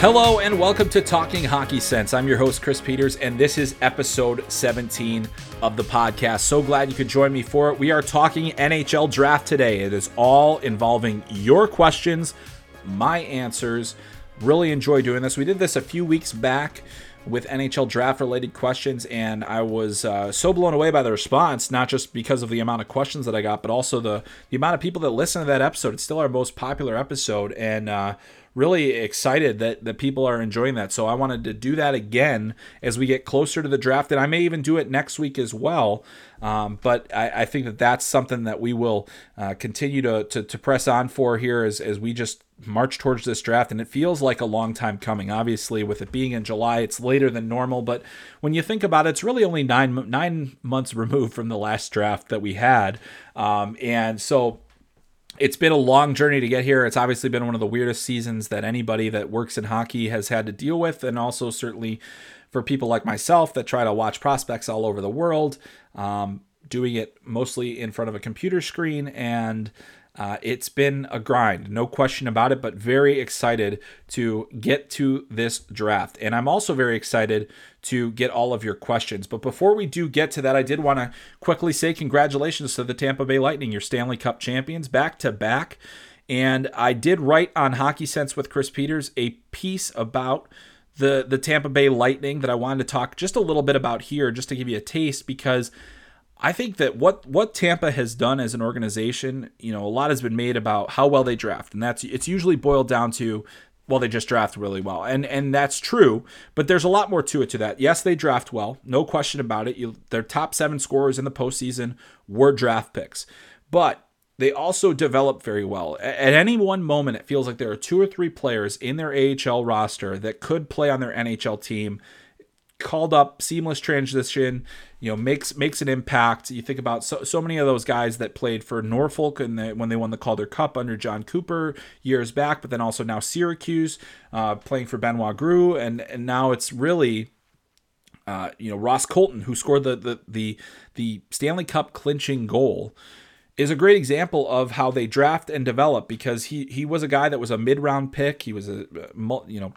Hello and welcome to Talking Hockey Sense. I'm your host, Chris Peters, and this is episode 17 of the podcast. So glad you could join me for it. We are talking NHL draft today. It is all involving your questions, my answers. Really enjoy doing this. We did this a few weeks back with NHL draft related questions, and I was uh, so blown away by the response, not just because of the amount of questions that I got, but also the, the amount of people that listen to that episode. It's still our most popular episode, and uh, really excited that, that people are enjoying that. So I wanted to do that again as we get closer to the draft, and I may even do it next week as well. Um, but I, I, think that that's something that we will uh, continue to, to, to, press on for here as, as we just march towards this draft. And it feels like a long time coming. Obviously, with it being in July, it's later than normal. But when you think about it, it's really only nine nine months removed from the last draft that we had. Um, and so it's been a long journey to get here. It's obviously been one of the weirdest seasons that anybody that works in hockey has had to deal with, and also certainly for people like myself that try to watch prospects all over the world, um, doing it mostly in front of a computer screen and uh, it's been a grind, no question about it, but very excited to get to this draft. And I'm also very excited to get all of your questions. But before we do get to that, I did want to quickly say congratulations to the Tampa Bay Lightning, your Stanley Cup champions, back to back. And I did write on Hockey Sense with Chris Peters a piece about the the Tampa Bay Lightning that I wanted to talk just a little bit about here, just to give you a taste, because I think that what what Tampa has done as an organization, you know, a lot has been made about how well they draft, and that's it's usually boiled down to well, they just draft really well, and and that's true. But there's a lot more to it to that. Yes, they draft well, no question about it. You, their top seven scorers in the postseason were draft picks, but they also develop very well. At any one moment, it feels like there are two or three players in their AHL roster that could play on their NHL team called up, seamless transition, you know, makes makes an impact. You think about so, so many of those guys that played for Norfolk and when they won the Calder Cup under Jon Cooper years back, but then also now Syracuse, uh, playing for Benoit Groulx, and and now it's really. Uh, you know Ross Colton, who scored the, the the the Stanley Cup clinching goal, is a great example of how they draft and develop because he he was a guy that was a mid round pick. He was a you know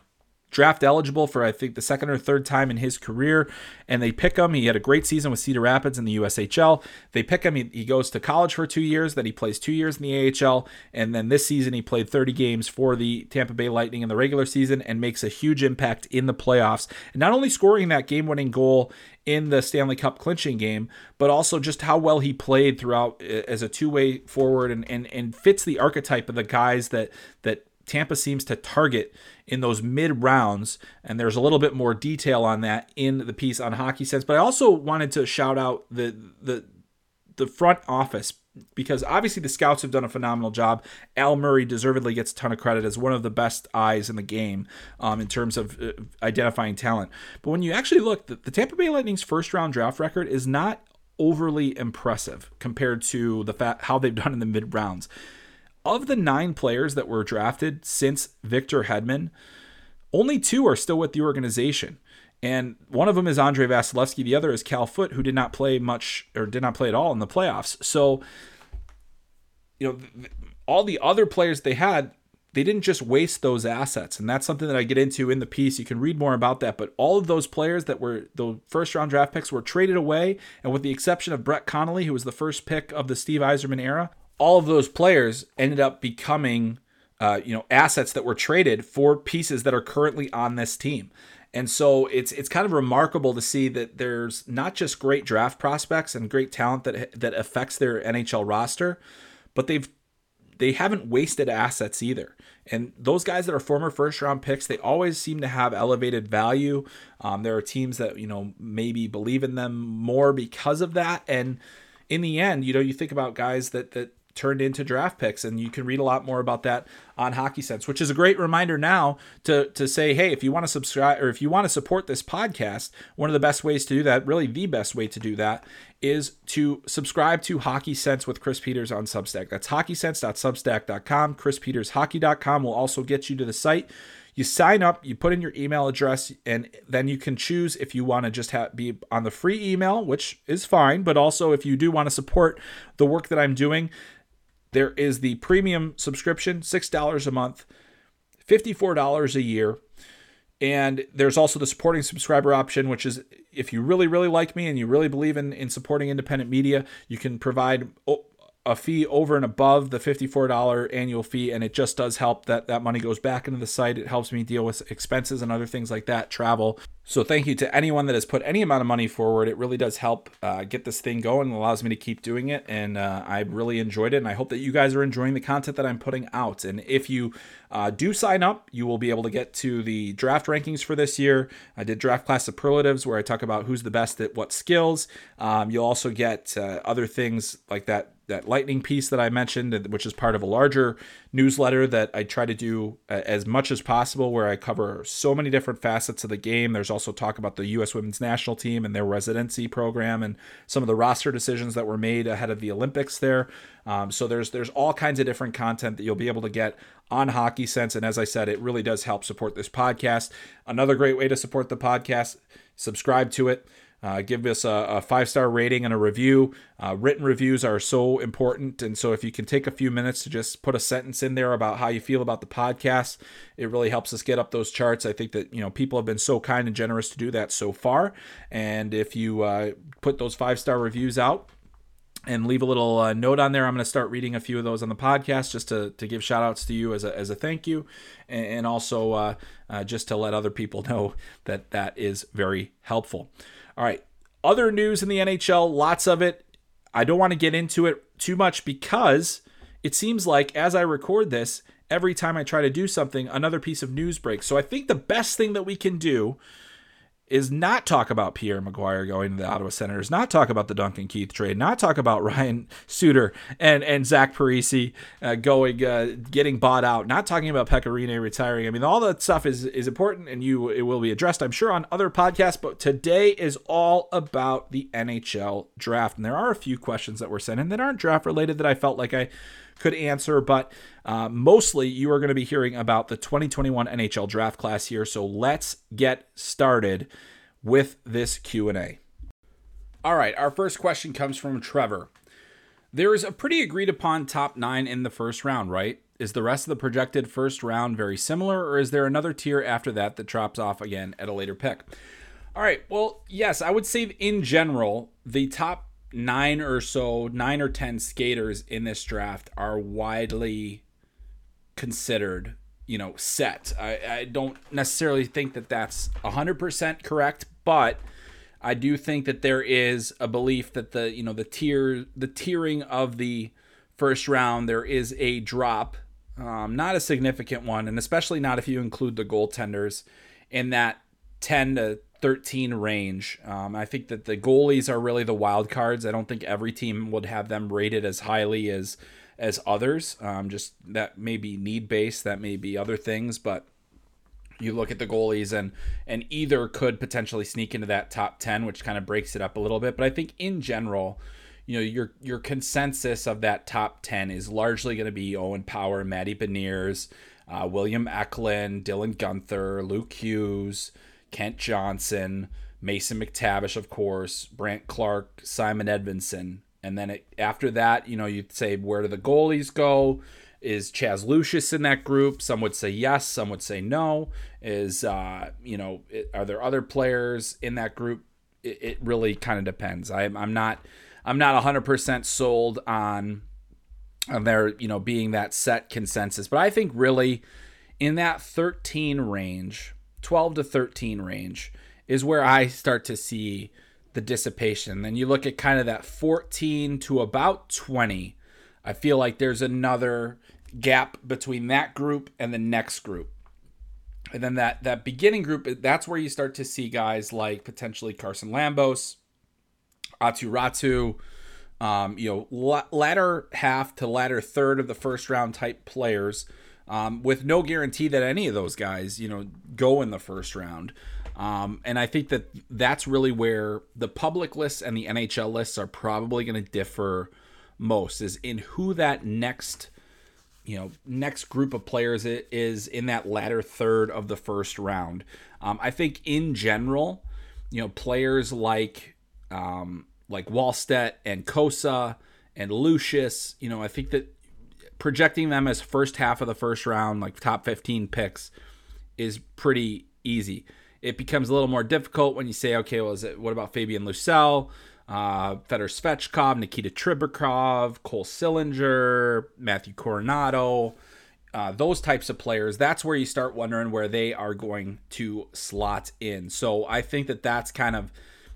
draft eligible for I think the second or third time in his career, and they pick him. He had a great season with Cedar Rapids in the USHL. They pick him. He, he goes to college for two years. Then he plays two years in the AHL, and then this season he played 30 games for the Tampa Bay Lightning in the regular season and makes a huge impact in the playoffs. And not only scoring that game-winning goal in the Stanley Cup clinching game, but also just how well he played throughout uh, as a two-way forward and, and, and fits the archetype of the guys that that Tampa seems to target in those mid rounds, and there's a little bit more detail on that in the piece on Hockey Sense. But I also wanted to shout out the the the front office because obviously the scouts have done a phenomenal job. Al Murray deservedly gets a ton of credit as one of the best eyes in the game um, in terms of uh, identifying talent. But when you actually look, the, the Tampa Bay Lightning's first round draft record is not overly impressive compared to the fact how they've done in the mid rounds of the nine players that were drafted since Victor Hedman, only two are still with the organization. And one of them is Andrei Vasilevskiy. The other is Cal Foote, who did not play much or did not play at all in the playoffs. So you know, all the other players they had, they didn't just waste those assets. And that's something that I get into in the piece. You can read more about that. But all of those players that were the first round draft picks were traded away. And with the exception of Brett Connolly, who was the first pick of the Steve Yzerman era, all of those players ended up becoming, uh, you know, assets that were traded for pieces that are currently on this team. And so it's it's kind of remarkable to see that there's not just great draft prospects and great talent that that affects their NHL roster, but they've they haven't wasted assets either. And those guys that are former first round picks, they always seem to have elevated value. Um, there are teams that you know maybe believe in them more because of that. And in the end, you know, you think about guys that that turned into draft picks and you can read a lot more about that on hockey sense which is a great reminder now to to say hey if you want to subscribe or if you want to support this podcast one of the best ways to do that really the best way to do that is to subscribe to hockey sense with chris peters on substack. That's hockeysense.substack.com chrispetershockey.com will also get you to the site. You sign up, you put in your email address, and then you can choose if you want to just have, be on the free email, which is fine, but also if you do want to support the work that I'm doing, there is the premium subscription, $6 a month, $54 a year. And there's also the supporting subscriber option, which is if you really, really like me and you really believe in, in supporting independent media, you can provide a fee over and above the $54 annual fee and it just does help that that money goes back into the site it helps me deal with expenses and other things like that travel so thank you to anyone that has put any amount of money forward. It really does help uh, get this thing going and allows me to keep doing it and uh, i really enjoyed it and i hope that you guys are enjoying the content that i'm putting out. And if you uh, do sign up you will be able to get to the draft rankings for this year. I did draft class superlatives where i talk about who's the best at what skills. Um, you'll also get uh, other things like that that lightning piece that I mentioned, which is part of a larger newsletter that I try to do uh, as much as possible, where I cover so many different facets of the game. There's also talk about the U.S. Women's National Team and their residency program, and some of the roster decisions that were made ahead of the Olympics there. Um, so there's there's all kinds of different content that you'll be able to get on Hockey Sense, and as I said, it really does help support this podcast. Another great way to support the podcast: subscribe to it. Uh, give us a, a five star rating and a review. Uh, written reviews are so important. And so, if you can take a few minutes to just put a sentence in there about how you feel about the podcast, it really helps us get up those charts. I think that, you know, people have been so kind and generous to do that so far. And if you uh, put those five star reviews out, and leave a little uh, note on there. I'm going to start reading a few of those on the podcast just to, to give shout outs to you as a, as a thank you. And, and also uh, uh, just to let other people know that that is very helpful. All right. Other news in the NHL, lots of it. I don't want to get into it too much because it seems like as I record this, every time I try to do something, another piece of news breaks. So I think the best thing that we can do is not talk about Pierre McGuire going to the Ottawa Senators, not talk about the Duncan Keith trade, not talk about Ryan Suter and and Zach Parise uh, going uh, getting bought out, not talking about Pekka Rinne retiring. I mean, all that stuff is is important, and you it will be addressed, I'm sure, on other podcasts. But today is all about the NHL draft, and there are a few questions that were sent in that aren't draft related that I felt like I could answer, but uh, mostly you are going to be hearing about the 2021 NHL draft class here. So let's get started with this Q&A. All right, our first question comes from Trevor. There is a pretty agreed upon top 9 in the first round, right? Is the rest of the projected first round very similar or is there another tier after that that drops off again at a later pick? All right, well, yes, I would say in general, the top nine or so, nine or 10 skaters in this draft are widely considered, you know, set. I, I don't necessarily think that that's 100% correct, but I do think that there is a belief that the, you know, the tier, the tiering of the first round, there is a drop, um, not a significant one, and especially not if you include the goaltenders in that 10 to 13 range. Um, I think that the goalies are really the wild cards. I don't think every team would have them rated as highly as as others. Um, just that may be need based, that may be other things, but you look at the goalies and and either could potentially sneak into that top 10 which kind of breaks it up a little bit but i think in general you know your your consensus of that top 10 is largely going to be owen power matty beniers uh, william eklund dylan Guenther, luke hughes Kent Johnson, Mason McTavish, of course, Brandt Clarke, Simon Edvinsson. And then it, after that, you know, you'd say, where do the goalies go? Is Chaz Lucius in that group? Some would say yes, some would say no. Is, uh, you know, it, are there other players in that group? It, it really kind of depends. I, I'm not, I'm not 100% sold on, on there, you know, being that set consensus. But I think really in that 13 range, 12 to 13 range, is where I start to see the dissipation. Then you look at kind of that 14 to about 20. I feel like there's another gap between that group and the next group. And then that that beginning group, that's where you start to see guys like potentially Carson Lambos, Aatu Räty, um, you know, latter half to latter third of the first round type players, um, with no guarantee that any of those guys, you know, go in the first round. Um, and I think that that's really where the public lists and the NHL lists are probably going to differ most is in who that next you know next group of players is in that latter third of the first round. Um, I think in general, you know, players like um, like Wallstedt and Cossa and Lucius, you know, I think that projecting them as first half of the first round, like top 15 picks, is pretty easy. It becomes a little more difficult when you say, okay, well, is it what about Fabian Lysell, uh, Fedor Svechkov, Nikita Chibrikov, Cole Sillinger, Matthew Coronato, uh, those types of players. That's where you start wondering where they are going to slot in. So I think that that's kind of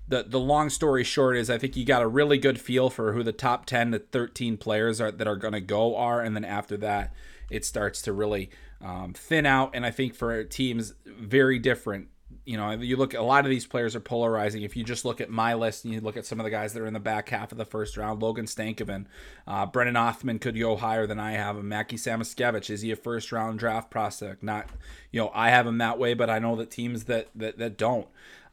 the the long story short is I think you got a really good feel for who the top 10 to 13 players are that are going to go are and then after that it starts to really um, thin out and I think for teams very different you know, you look a lot of these players are polarizing. If you just look at my list and you look at some of the guys that are in the back half of the first round, Logan Stankoven, uh, Brennan Othmann could go higher than I have him. Mackie Samoskevich, is he a first round draft prospect? Not, you know, I have him that way, but I know that teams that that, that don't.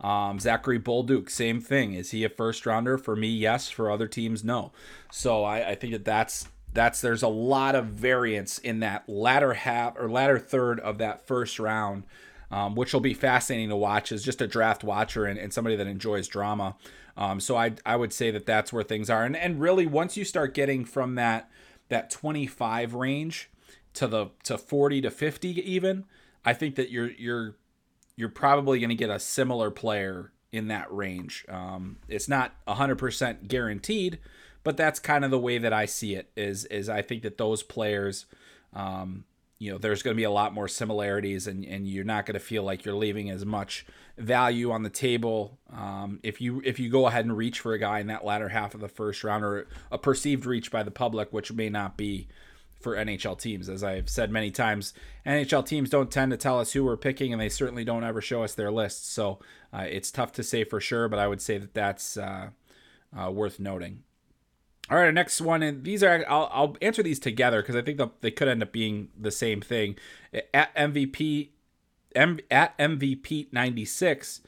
Um, Zachary Bolduc, same thing. Is he a first rounder? For me, yes. For other teams, no. So I, I think that that's that's there's a lot of variance in that latter half or latter third of that first round um, which will be fascinating to watch as just a draft watcher and, and somebody that enjoys drama. Um, so I, I would say that that's where things are. And, and really, once you start getting from that that 25 range to the to 40 to 50 even, I think that you're you're you're probably going to get a similar player in that range. Um, it's not 100% guaranteed, but that's kind of the way that I see it. Is is I think that those players um, you know there's going to be a lot more similarities and, and you're not going to feel like you're leaving as much value on the table um, if you if you go ahead and reach for a guy in that latter half of the first round or a perceived reach by the public which may not be for NHL teams as I've said many times NHL teams don't tend to tell us who we're picking and they certainly don't ever show us their lists so uh, it's tough to say for sure but I would say that that's uh, uh, worth noting all right, our next one, and these are I'll, I'll answer these together because I think they could end up being the same thing. At MVP, M, at MVP ninety six,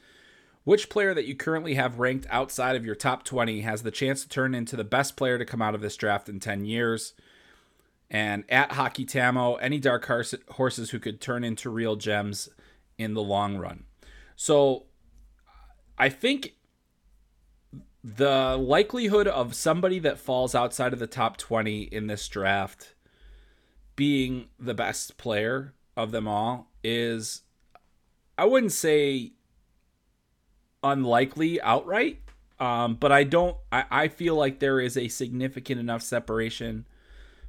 which player that you currently have ranked outside of your top twenty has the chance to turn into the best player to come out of this draft in ten years? And at Hockey Tamo, any dark horses who could turn into real gems in the long run. So, I think the likelihood of somebody that falls outside of the top 20 in this draft being the best player of them all is I wouldn't say unlikely outright. Um, but I don't I, I feel like there is a significant enough separation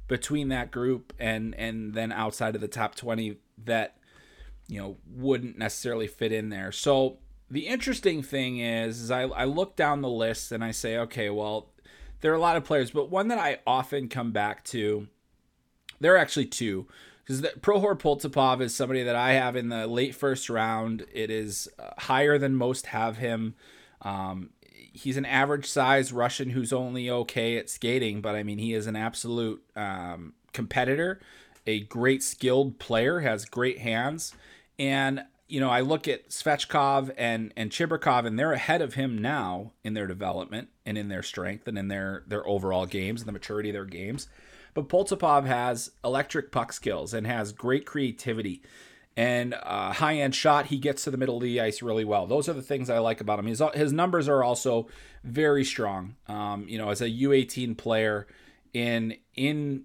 between that group and and then outside of the top 20 that you know wouldn't necessarily fit in there. So the interesting thing is, is I, I look down the list and I say, okay, well, there are a lot of players, but one that I often come back to, there are actually two. Because Prokhor Poltapov is somebody that I have in the late first round. It is uh, higher than most have him. Um, he's an average size Russian who's only okay at skating, but I mean, he is an absolute um, competitor, a great skilled player, has great hands. And you know, I look at Svechkov and and Chibrikov, and they're ahead of him now in their development and in their strength and in their their overall games and the maturity of their games. But Poltapov has electric puck skills and has great creativity, and uh, high end shot. He gets to the middle of the ice really well. Those are the things I like about him. His his numbers are also very strong. Um, you know, as a U18 player in in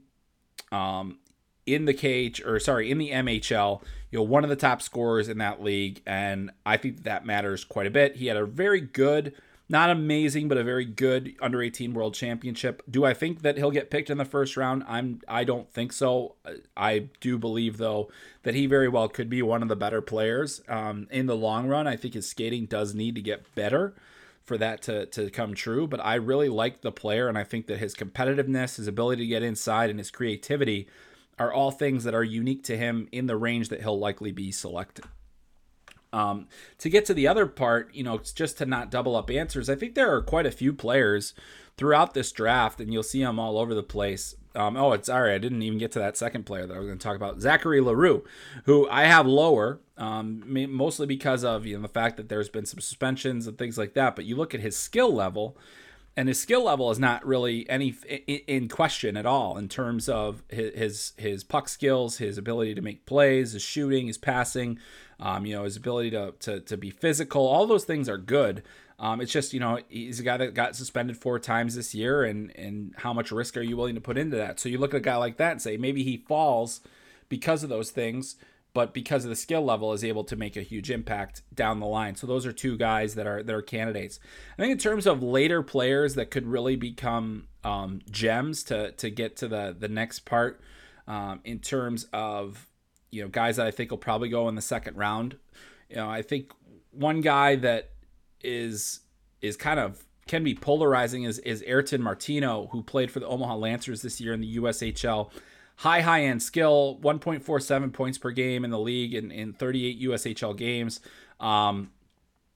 um, in the cage or sorry in the MHL, you know, one of the top scorers in that league, and I think that matters quite a bit. He had a very good not amazing, but a very good under 18 world championship. Do I think that he'll get picked in the first round? I'm I don't think so. I do believe though that he very well could be one of the better players um, in the long run. I think his skating does need to get better for that to, to come true. But I really like the player, and I think that his competitiveness, his ability to get inside, and his creativity are all things that are unique to him in the range that he'll likely be selected. Um, to get to the other part, you know, just to not double up answers, I think there are quite a few players throughout this draft, and you'll see them all over the place. Um, oh, it's sorry, I didn't even get to that second player that I was going to talk about, Zachary L'Heureux, who I have lower, um, mostly because of you know the fact that there's been some suspensions and things like that. But you look at his skill level, and his skill level is not really any in question at all in terms of his his puck skills, his ability to make plays, his shooting, his passing, um, you know, his ability to, to to be physical. All those things are good. Um, it's just you know he's a guy that got suspended four times this year, and and how much risk are you willing to put into that? So you look at a guy like that and say maybe he falls because of those things but because of the skill level is able to make a huge impact down the line. So those are two guys that are that are candidates. I think in terms of later players that could really become um, gems to to get to the the next part um, in terms of you know guys that I think will probably go in the second round. You know, I think one guy that is is kind of can be polarizing is is Ayrton Martino, who played for the Omaha Lancers this year in the USHL high high end skill 1.47 points per game in the league in, in 38 ushl games. Um,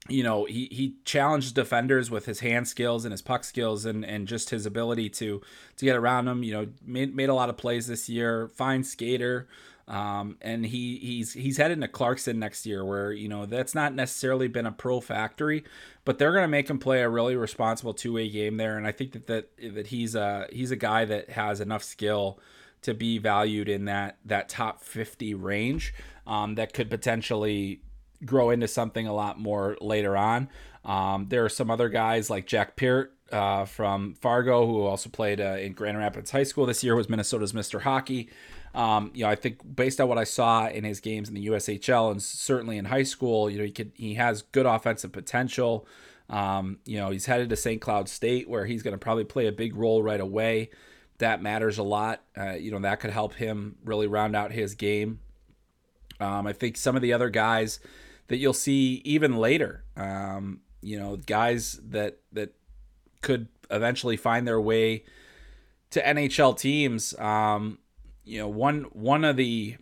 you know he, he challenged defenders with his hand skills and his puck skills and, and just his ability to to get around them. You know made, made a lot of plays this year. Fine skater um, and he he's he's headed to Clarkson next year, where you know that's not necessarily been a pro factory, but they're going to make him play a really responsible two way game there. And I think that that that he's a he's a guy that has enough skill to be valued in that that top 50 range um, that could potentially grow into something a lot more later on. Um, there are some other guys like Jack Peart uh, from Fargo, who also played uh, in Grand Rapids High School this year, was Minnesota's Mr. Hockey. Um, you know, I think based on what I saw in his games in the USHL and certainly in high school, you know, he could he has good offensive potential. Um, you know, he's headed to St. Cloud State, where he's going to probably play a big role right away that matters a lot. Uh, you know, that could help him really round out his game. Um, I think some of the other guys that you'll see even later, um, you know, guys that that could eventually find their way to NHL teams. Um, you know, one one of the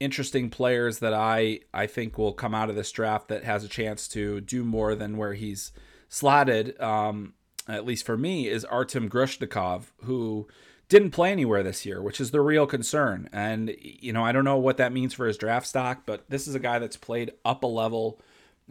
interesting players that I I think will come out of this draft that has a chance to do more than where he's slotted um, at least for me, is Artem Grushnikov, who didn't play anywhere this year, which is the real concern. And, you know, I don't know what that means for his draft stock, but this is a guy that's played up a level,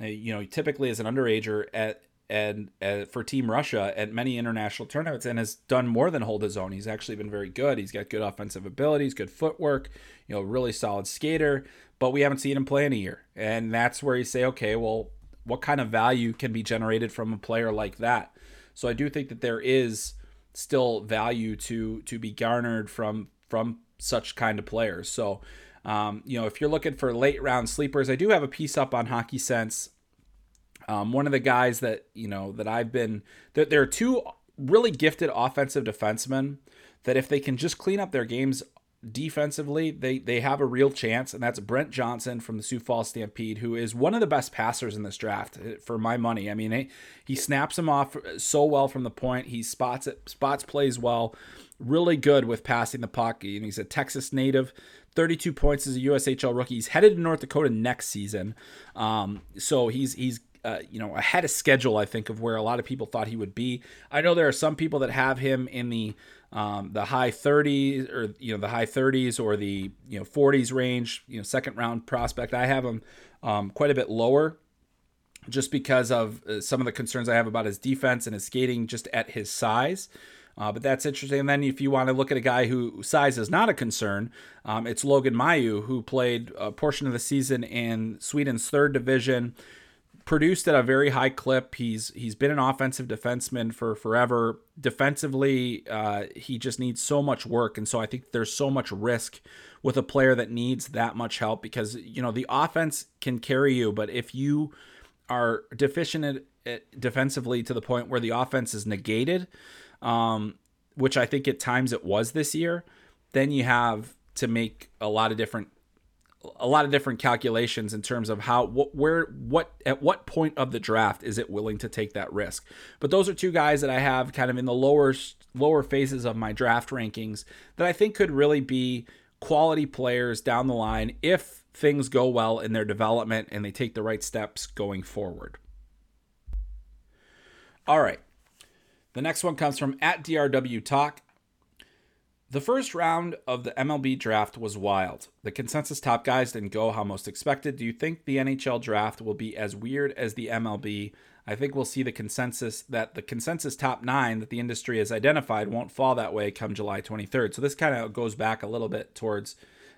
uh, you know, typically as an underager at and uh, for Team Russia at many international tournaments and has done more than hold his own. He's actually been very good. He's got good offensive abilities, good footwork, you know, really solid skater, but we haven't seen him play in a year. And that's where you say, okay, well, what kind of value can be generated from a player like that? So I do think that there is still value to to be garnered from from such kind of players. So um, you know, if you're looking for late round sleepers, I do have a piece up on Hockey Sense. Um, one of the guys that you know that I've been there, there are two really gifted offensive defensemen that if they can just clean up their games defensively, they they have a real chance, and that's Brent Johnson from the Sioux Falls Stampede, who is one of the best passers in this draft eh, for my money. I mean, he, he snaps him off so well from the point. He spots it, spots plays well, really good with passing the puck. And he's a Texas native. 32 points as a USHL rookie. He's headed to North Dakota next season, um, so he's he's uh, you know ahead of schedule. I think of where a lot of people thought he would be. I know there are some people that have him in the um, the high 30s or you know the high 30s or the you know 40s range you know second round prospect i have him um, quite a bit lower just because of uh, some of the concerns i have about his defense and his skating just at his size Uh, but that's interesting. And then if you want to look at a guy who size is not a concern, um, it's Logan Mailloux, who played a portion of the season in Sweden's third division produced at a very high clip. He's he's been an offensive defenseman for forever. Defensively, uh, he just needs so much work, and so I think there's so much risk with a player that needs that much help because you know the offense can carry you, but if you are deficient at, at defensively to the point where the offense is negated, um, which I think at times it was this year, then you have to make a lot of different a lot of different calculations in terms of how what where what at what point of the draft is it willing to take that risk. But those are two guys that i have kind of in the lower lower phases of my draft rankings that i think could really be quality players down the line if things go well in their development and they take the right steps going forward. All right. The next one comes from at drw talk the first round of the MLB draft was wild. The consensus top guys didn't go how most expected. Do you think the NHL draft will be as weird as the MLB? I think we'll see the consensus that the consensus top nine that the industry has identified won't fall that way come July 23rd. So this kind of goes back a little bit towards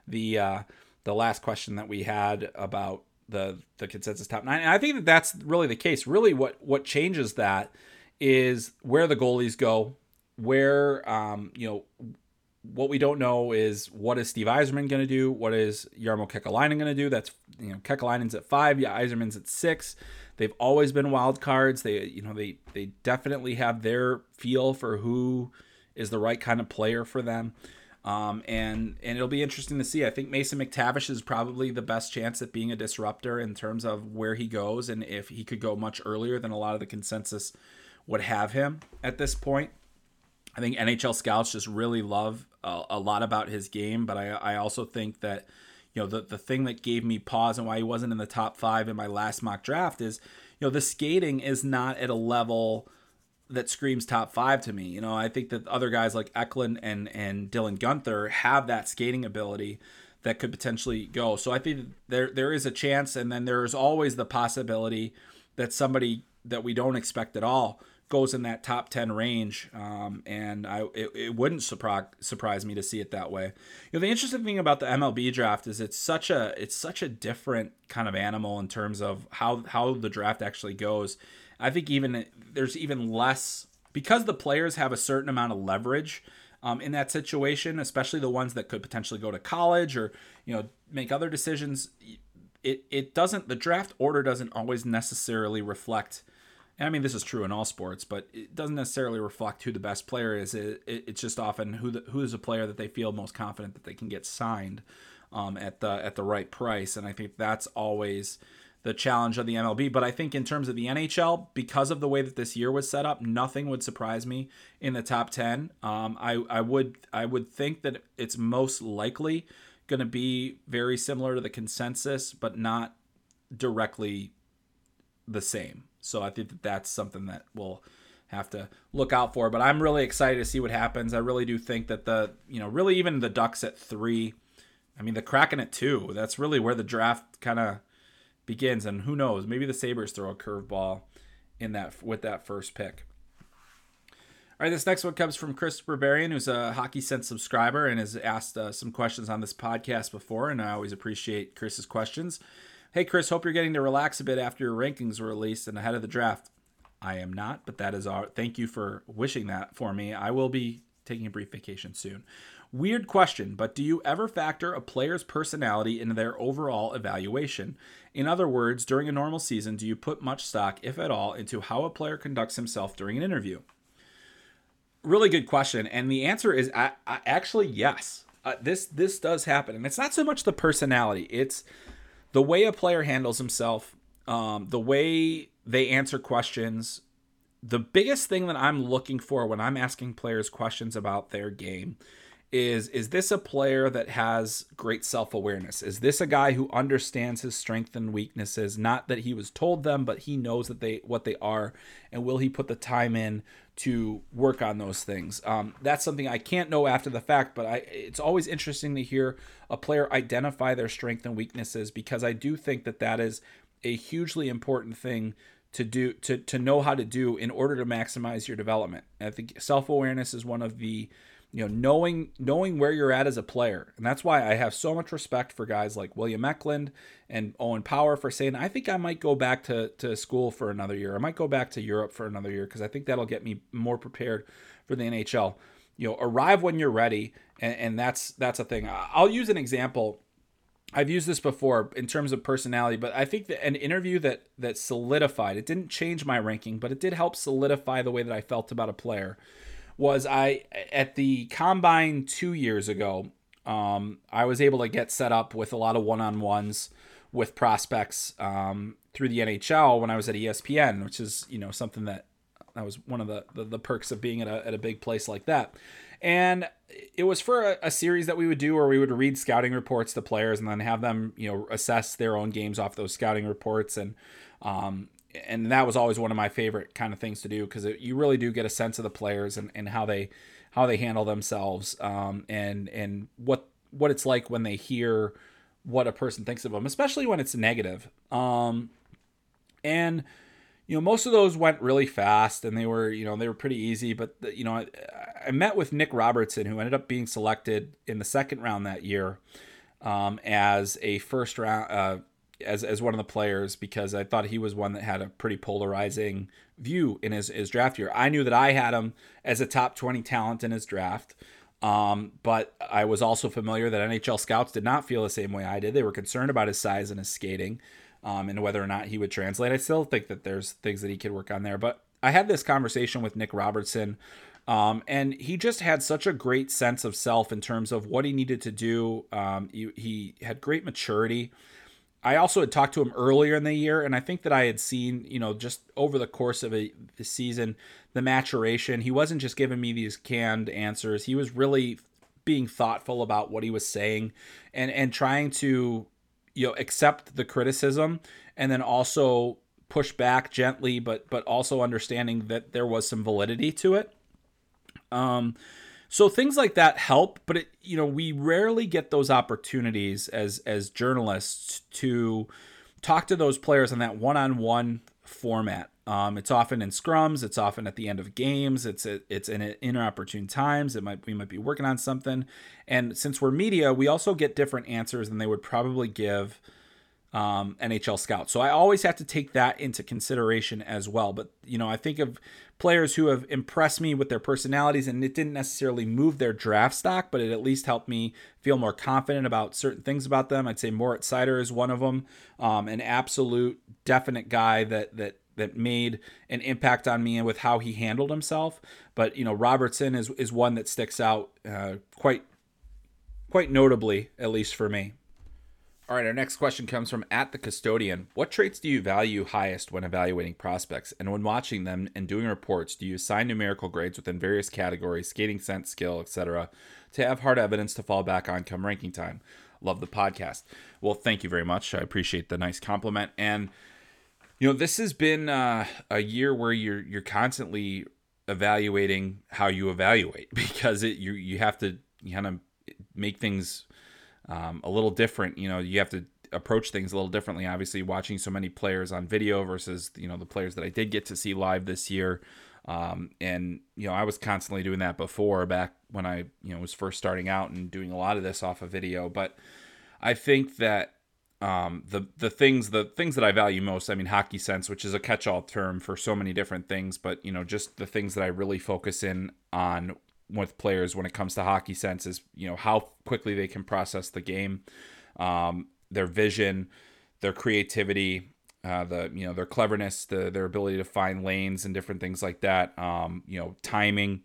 the uh, the last question that we had about the the consensus top nine. And I think that that's really the case. Really, what what changes that is where the goalies go, where um, you know what we don't know is what is Steve Yzerman going to do? What is Jarmo Kekalainen going to do? That's you know Kekalainen's at five, yeah, Yzerman's at six. They've always been wild cards. They you know they they definitely have their feel for who is the right kind of player for them. Um, and and it'll be interesting to see. I think Mason McTavish is probably the best chance at being a disruptor in terms of where he goes and if he could go much earlier than a lot of the consensus would have him at this point. I think NHL scouts just really love a, a lot about his game, but I, I also think that you know the the thing that gave me pause and why he wasn't in the top five in my last mock draft is you know the skating is not at a level that screams top five to me. You know, I think that other guys like Eklund and and Dylan guenther have that skating ability that could potentially go. So I think there there is a chance, and then there is always the possibility that somebody that we don't expect at all goes in that top 10 range um, and I it, it wouldn't surprise surprise me to see it that way. You know the interesting thing about the MLB draft is it's such a it's such a different kind of animal in terms of how how the draft actually goes. I think even there's even less because the players have a certain amount of leverage um, in that situation, especially the ones that could potentially go to college or you know make other decisions. It it doesn't the draft order doesn't always necessarily reflect I mean this is true in all sports, but it doesn't necessarily reflect who the best player is. It, it, it's just often who the, who is a player that they feel most confident that they can get signed um, at the at the right price, and I think that's always the challenge of the MLB. But I think in terms of the NHL, because of the way that this year was set up, nothing would surprise me in the top ten. Um, I I would I would think that it's most likely going to be very similar to the consensus, but not directly the same. So I think that that's something that we'll have to look out for. But I'm really excited to see what happens. I really do think that the, you know, really even the Ducks at three, I mean, the Kraken at two, that's really where the draft kind of begins. And who knows, maybe the Sabres throw a curveball in that with that first pick. All right, this next one comes from Chris Barbarian, who's a Hockey Sense subscriber and has asked uh, some questions on this podcast before, and I always appreciate Chris's questions. Hey, Chris, hope you're getting to relax a bit after your rankings were released and ahead of the draft. I am not, but that is our thank you for wishing that for me. I will be taking a brief vacation soon. Weird question, but do you ever factor a player's personality into their overall evaluation? In other words, during a normal season, do you put much stock, if at all, into how a player conducts himself during an interview? Really good question, and the answer is I, I actually yes. Uh, this this does happen, and it's not so much the personality; it's the way a player handles himself, um, the way they answer questions, the biggest thing that I'm looking for when I'm asking players questions about their game is is this a player that has great self-awareness? Is this a guy who understands his strengths and weaknesses? Not that he was told them but he knows that they what they are and will he put the time in to work on those things um, that's something i can't know after the fact but i it's always interesting to hear a player identify their strengths and weaknesses because i do think that that is a hugely important thing to do to to know how to do in order to maximize your development. I think self-awareness is one of the you know knowing knowing where you're at as a player. And that's why i have so much respect for guys like william eklund and owen power for saying i think i might go back to, to school for another year. I might go back to europe for another year because i think that'll get me more prepared for the nhl you know arrive when you're ready and, and that's that's a thing. I'll use an example. I've used this before in terms of personality, but I think that an interview that that solidified it didn't change my ranking, but it did help solidify the way that I felt about a player was I at the combine two years ago. Um, I was able to get set up with a lot of one-on-ones with prospects um, through the NHL when I was at ESPN, which is you know something that that was one of the, the, the perks of being at a, at a big place like that. And it was for a, a, series that we would do where we would read scouting reports to players and then have them, you know, assess their own games off those scouting reports. And um, and that was always one of my favorite kind of things to do because you really do get a sense of the players and, and how they how they handle themselves um, and and what what it's like when they hear what a person thinks of them, especially when it's negative. Um, and you know, most of those went really fast and they were, you know, they were pretty easy. But you know, I, I met with Nick Robertson, who ended up being selected in the second round that year um, as a first round, uh, as as one of the players because I thought he was one that had a pretty polarizing view in his, his draft year. I knew that I had him as a top 20 talent in his draft. Um, but I was also familiar that NHL scouts did not feel the same way I did. They were concerned about his size and his skating, um, and whether or not he would translate. I still think that there's things that he could work on there. But I had this conversation with Nick Robertson, um, and he just had such a great sense of self in terms of what he needed to do. Um, he, he had great maturity. I also had talked to him earlier in the year, and I think that I had seen, you know, just over the course of a the season, the maturation. He wasn't just giving me these canned answers. He was really being thoughtful about what he was saying, and and trying to, you know, accept the criticism, and then also push back gently, but but also understanding that there was some validity to it. Um, so things like that help, but it, you know, we rarely get those opportunities as as journalists to talk to those players in that one-on-one format. Um, it's often in scrums. It's often at the end of games. It's it's in inopportune times. It might we might be working on something, and since we're media, we also get different answers than they would probably give um, NHL scouts. So I always have to take that into consideration as well. But you know, I think of players who have impressed me with their personalities, and it didn't necessarily move their draft stock, but it at least helped me feel more confident about certain things about them. I'd say Moritz Seider is one of them, um, an absolute definite guy that that that made an impact on me and with how he handled himself. But you know, Robertson is is one that sticks out uh, quite quite notably, at least for me. All right, our next question comes from at the custodian. What traits do you value highest when evaluating prospects? And when watching them and doing reports, do you assign numerical grades within various categories, skating sense, skill, etc., to have hard evidence to fall back on come ranking time? Love the podcast. Well, thank you very much. I appreciate the nice compliment. And you know, this has been uh, a year where you're you're constantly evaluating how you evaluate because it you you have to kind of make things um, a little different. You know, you have to approach things a little differently. Obviously, watching so many players on video versus you know the players that I did get to see live this year. Um, and you know, I was constantly doing that before back when I you know was first starting out and doing a lot of this off of video. But I think that um, the the things the things that I value most, I mean, hockey sense, which is a catch-all term for so many different things, but you know, just the things that I really focus in on with players when it comes to hockey sense is you know how quickly they can process the game, um, their vision, their creativity, uh, the you know their cleverness, the, their ability to find lanes and different things like that. Um, you know timing,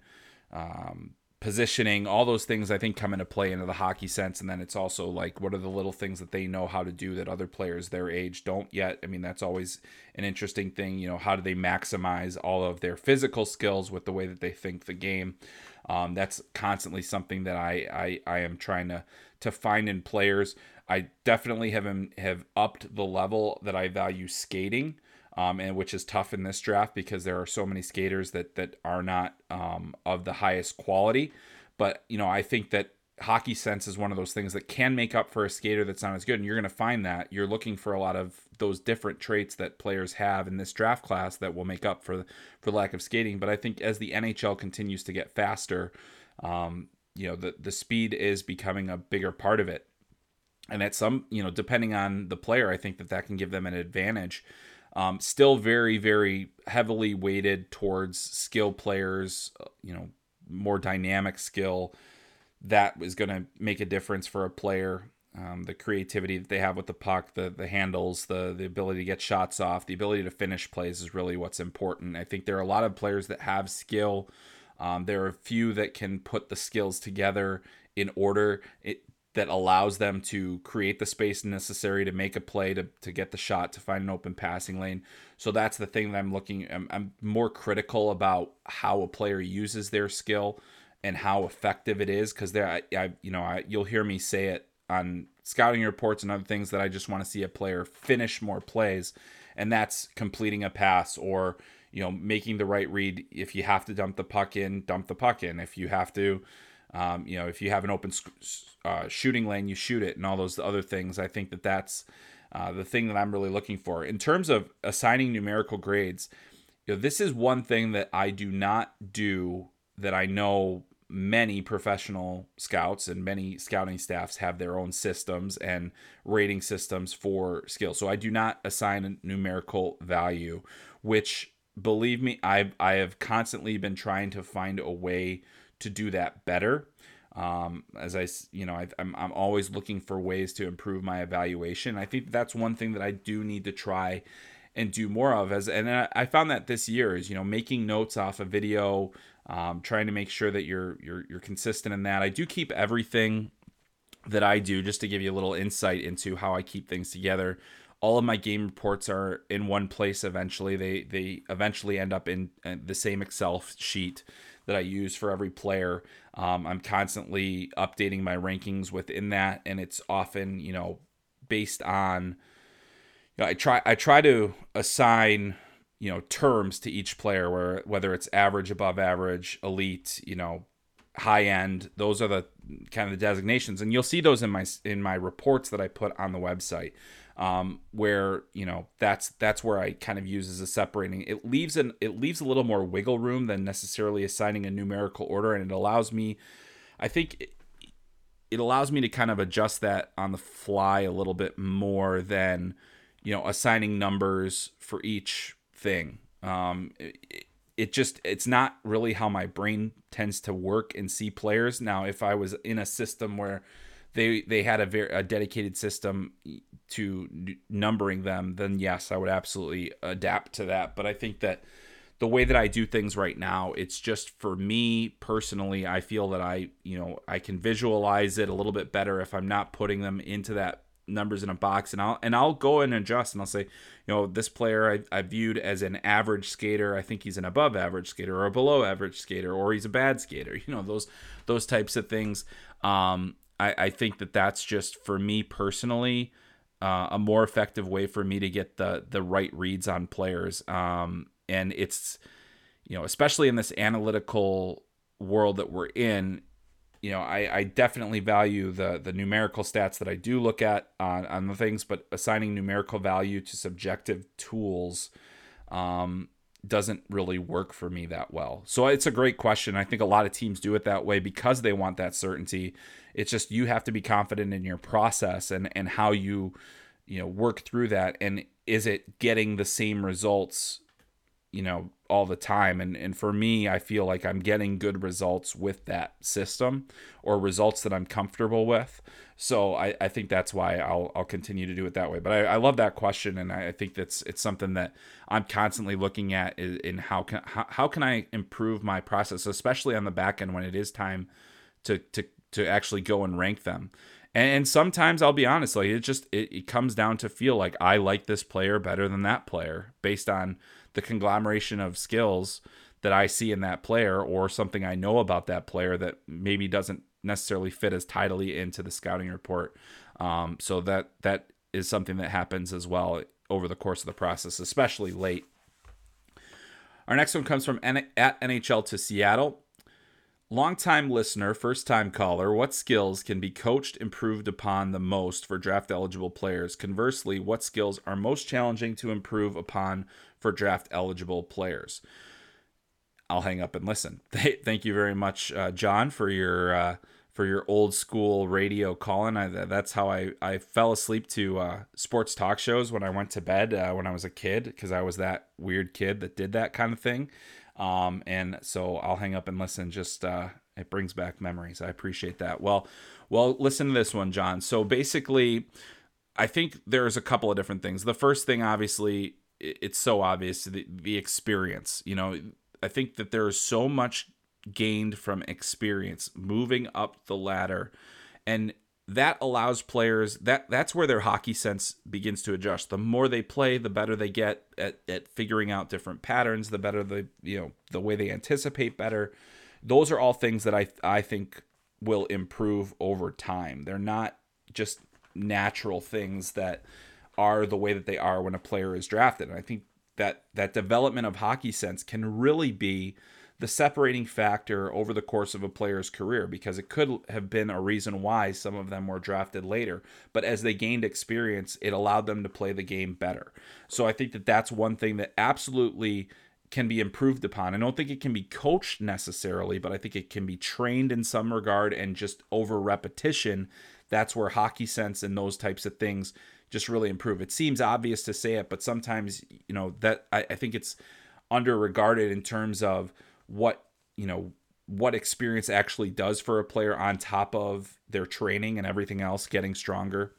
um, positioning, all those things I think come into play into the hockey sense. And then it's also like, what are the little things that they know how to do that other players their age don't yet? I mean, that's always an interesting thing. You know, how do they maximize all of their physical skills with the way that they think the game? Um, that's constantly something that I, I, I am trying to, to find in players. I definitely have have upped the level that I value skating um, and which is tough in this draft because there are so many skaters that that are not um, of the highest quality. But you know, I think that hockey sense is one of those things that can make up for a skater that's not as good and you're going to find that. You're looking for a lot of those different traits that players have in this draft class that will make up for for lack of skating. But i think as the nhl continues to get faster um, you know the the speed is becoming a bigger part of it. And at some you know depending on the player i think that that can give them an advantage. Um, still very very heavily weighted towards skill players uh, you know more dynamic skill that is going to make a difference for a player. Um, the creativity that they have with the puck, the the handles, the the ability to get shots off, the ability to finish plays is really what's important. I think there are a lot of players that have skill. Um, there are a few that can put the skills together in order it, that allows them to create the space necessary to make a play, to, to get the shot, to find an open passing lane. So that's the thing that I'm looking. I'm, I'm more critical about how a player uses their skill and how effective it is because there, I, I, you know, I, you'll hear me say it on scouting reports and other things that I just want to see a player finish more plays, and that's completing a pass or you know making the right read. If you have to dump the puck in, dump the puck in. If you have to, um, you know, if you have an open uh, shooting lane, you shoot it, and all those other things. I think that that's uh, the thing that I'm really looking for in terms of assigning numerical grades. You know, this is one thing that I do not do that I know many professional scouts and many scouting staffs have their own systems and rating systems for skills. So I do not assign a numerical value, which believe me, I I have constantly been trying to find a way to do that better. Um, as I, you know, I, I'm I'm always looking for ways to improve my evaluation. I think that's one thing that I do need to try and do more of as and I found that this year is you know making notes off a video um, trying to make sure that you're you're you're consistent in that. I do keep everything that I do just to give you a little insight into how I keep things together. All of my game reports are in one place. Eventually, they they eventually end up in the same Excel sheet that I use for every player. Um, I'm constantly updating my rankings within that, and it's often you know based on. You know, I try I try to assign you know terms to each player where whether it's average above average elite you know high end those are the kind of the designations. And you'll see those in my in my reports that i put on the website um, where you know that's that's where i kind of use as a separating. It leaves an it leaves a little more wiggle room than necessarily assigning a numerical order and it allows me i think it, it allows me to kind of adjust that on the fly a little bit more than you know assigning numbers for each thing. Um, it, it just it's not really how my brain tends to work and see players. Now, if I was in a system where they they had a very a dedicated system to numbering them, then yes, I would absolutely adapt to that. But I think that the way that I do things right now, it's just for me personally, I feel that I, you know, I can visualize it a little bit better if I'm not putting them into that numbers in a box and I'll and I'll go and adjust and I'll say, you know, this player I, I viewed as an average skater. I think he's an above average skater or a below average skater or he's a bad skater. You know, those those types of things. Um, I, I think that that's just for me personally uh, a more effective way for me to get the the right reads on players. Um, and it's you know, especially in this analytical world that we're in, you know, I, I definitely value the the numerical stats that I do look at on, on the things, but assigning numerical value to subjective tools um, doesn't really work for me that well. So it's a great question. I think a lot of teams do it that way because they want that certainty. It's just you have to be confident in your process and and how you you know work through that and is it getting the same results you know all the time. And and for me I feel like I'm getting good results with that system or results that I'm comfortable with. So I, I think that's why I'll I'll continue to do it that way. But I, I love that question. And I, think that's it's something that I'm constantly looking at in, in how can how, how can I improve my process especially on the back end when it is time to to to actually go and rank them. And, sometimes I'll be honest, like it just it, it comes down to feel like I like this player better than that player based on the conglomeration of skills that I see in that player or something I know about that player that maybe doesn't necessarily fit as tidily into the scouting report. Um, so that that is something that happens as well over the course of the process, especially late. Our next one comes from N- at NHL to Seattle. Longtime listener, first time caller, what skills can be coached, improved upon the most for draft eligible players? Conversely, what skills are most challenging to improve upon for draft eligible players? I'll hang up and listen. Thank you very much, uh, John, for your uh, for your old school radio calling. I, that's how I, I fell asleep to uh, sports talk shows when I went to bed uh, when I was a kid because I was that weird kid that did that kind of thing. Um, and so I'll hang up and listen. Just uh, it brings back memories. I appreciate that. Well, well, listen to this one, John. So basically, I think there's a couple of different things. The first thing, obviously, it's so obvious the the experience. You know, I think that there is so much gained from experience moving up the ladder, and that allows players that that's where their hockey sense begins to adjust. The more they play, the better they get at, at figuring out different patterns, the better the you know the way they anticipate better. Those are all things that I I think will improve over time. They're not just natural things that are the way that they are when a player is drafted. And I think that that development of hockey sense can really be the separating factor over the course of a player's career because it could have been a reason why some of them were drafted later. But as they gained experience, it allowed them to play the game better. So I think that that's one thing that absolutely can be improved upon. I don't think it can be coached necessarily, but I think it can be trained in some regard and just over repetition. That's where hockey sense and those types of things just really improve. It seems obvious to say it, but sometimes, you know, that I, I think it's under regarded in terms of what you know what experience actually does for a player on top of their training and everything else getting stronger.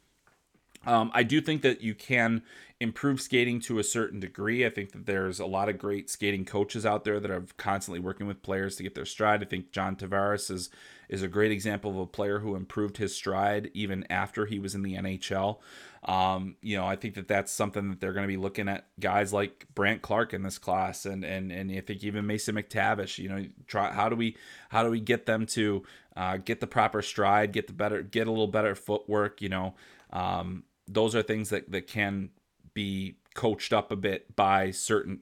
Um, I do think that you can improve skating to a certain degree. I think that there's a lot of great skating coaches out there that are constantly working with players to get their stride. I think John Tavares is is a great example of a player who improved his stride even after he was in the NHL. Um, you know, I think that that's something that they're going to be looking at guys like Brandt Clarke in this class, and and and I think even Mason McTavish. You know, try how do we how do we get them to uh, get the proper stride, get the better, get a little better footwork. You know, um, those are things that that can be coached up a bit by certain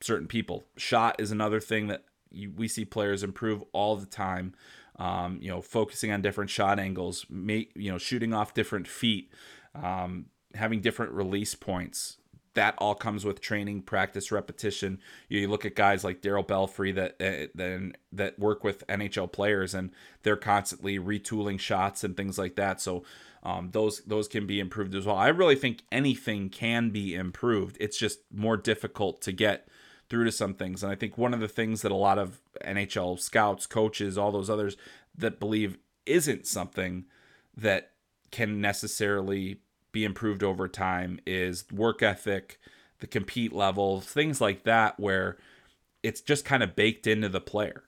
certain people. Shot is another thing that you, we see players improve all the time. Um, you know, focusing on different shot angles, make you know, shooting off different feet, um, having different release points. That all comes with training, practice, repetition. You, look at guys like Darryl Belfry that uh, that that work with NHL players, and they're constantly retooling shots and things like that. So um, those those can be improved as well. I really think anything can be improved. It's just more difficult to get through to some things. And I think one of the things that a lot of NHL scouts, coaches, all those others that believe isn't something that can necessarily be improved over time is work ethic, the compete level, things like that, where it's just kind of baked into the player.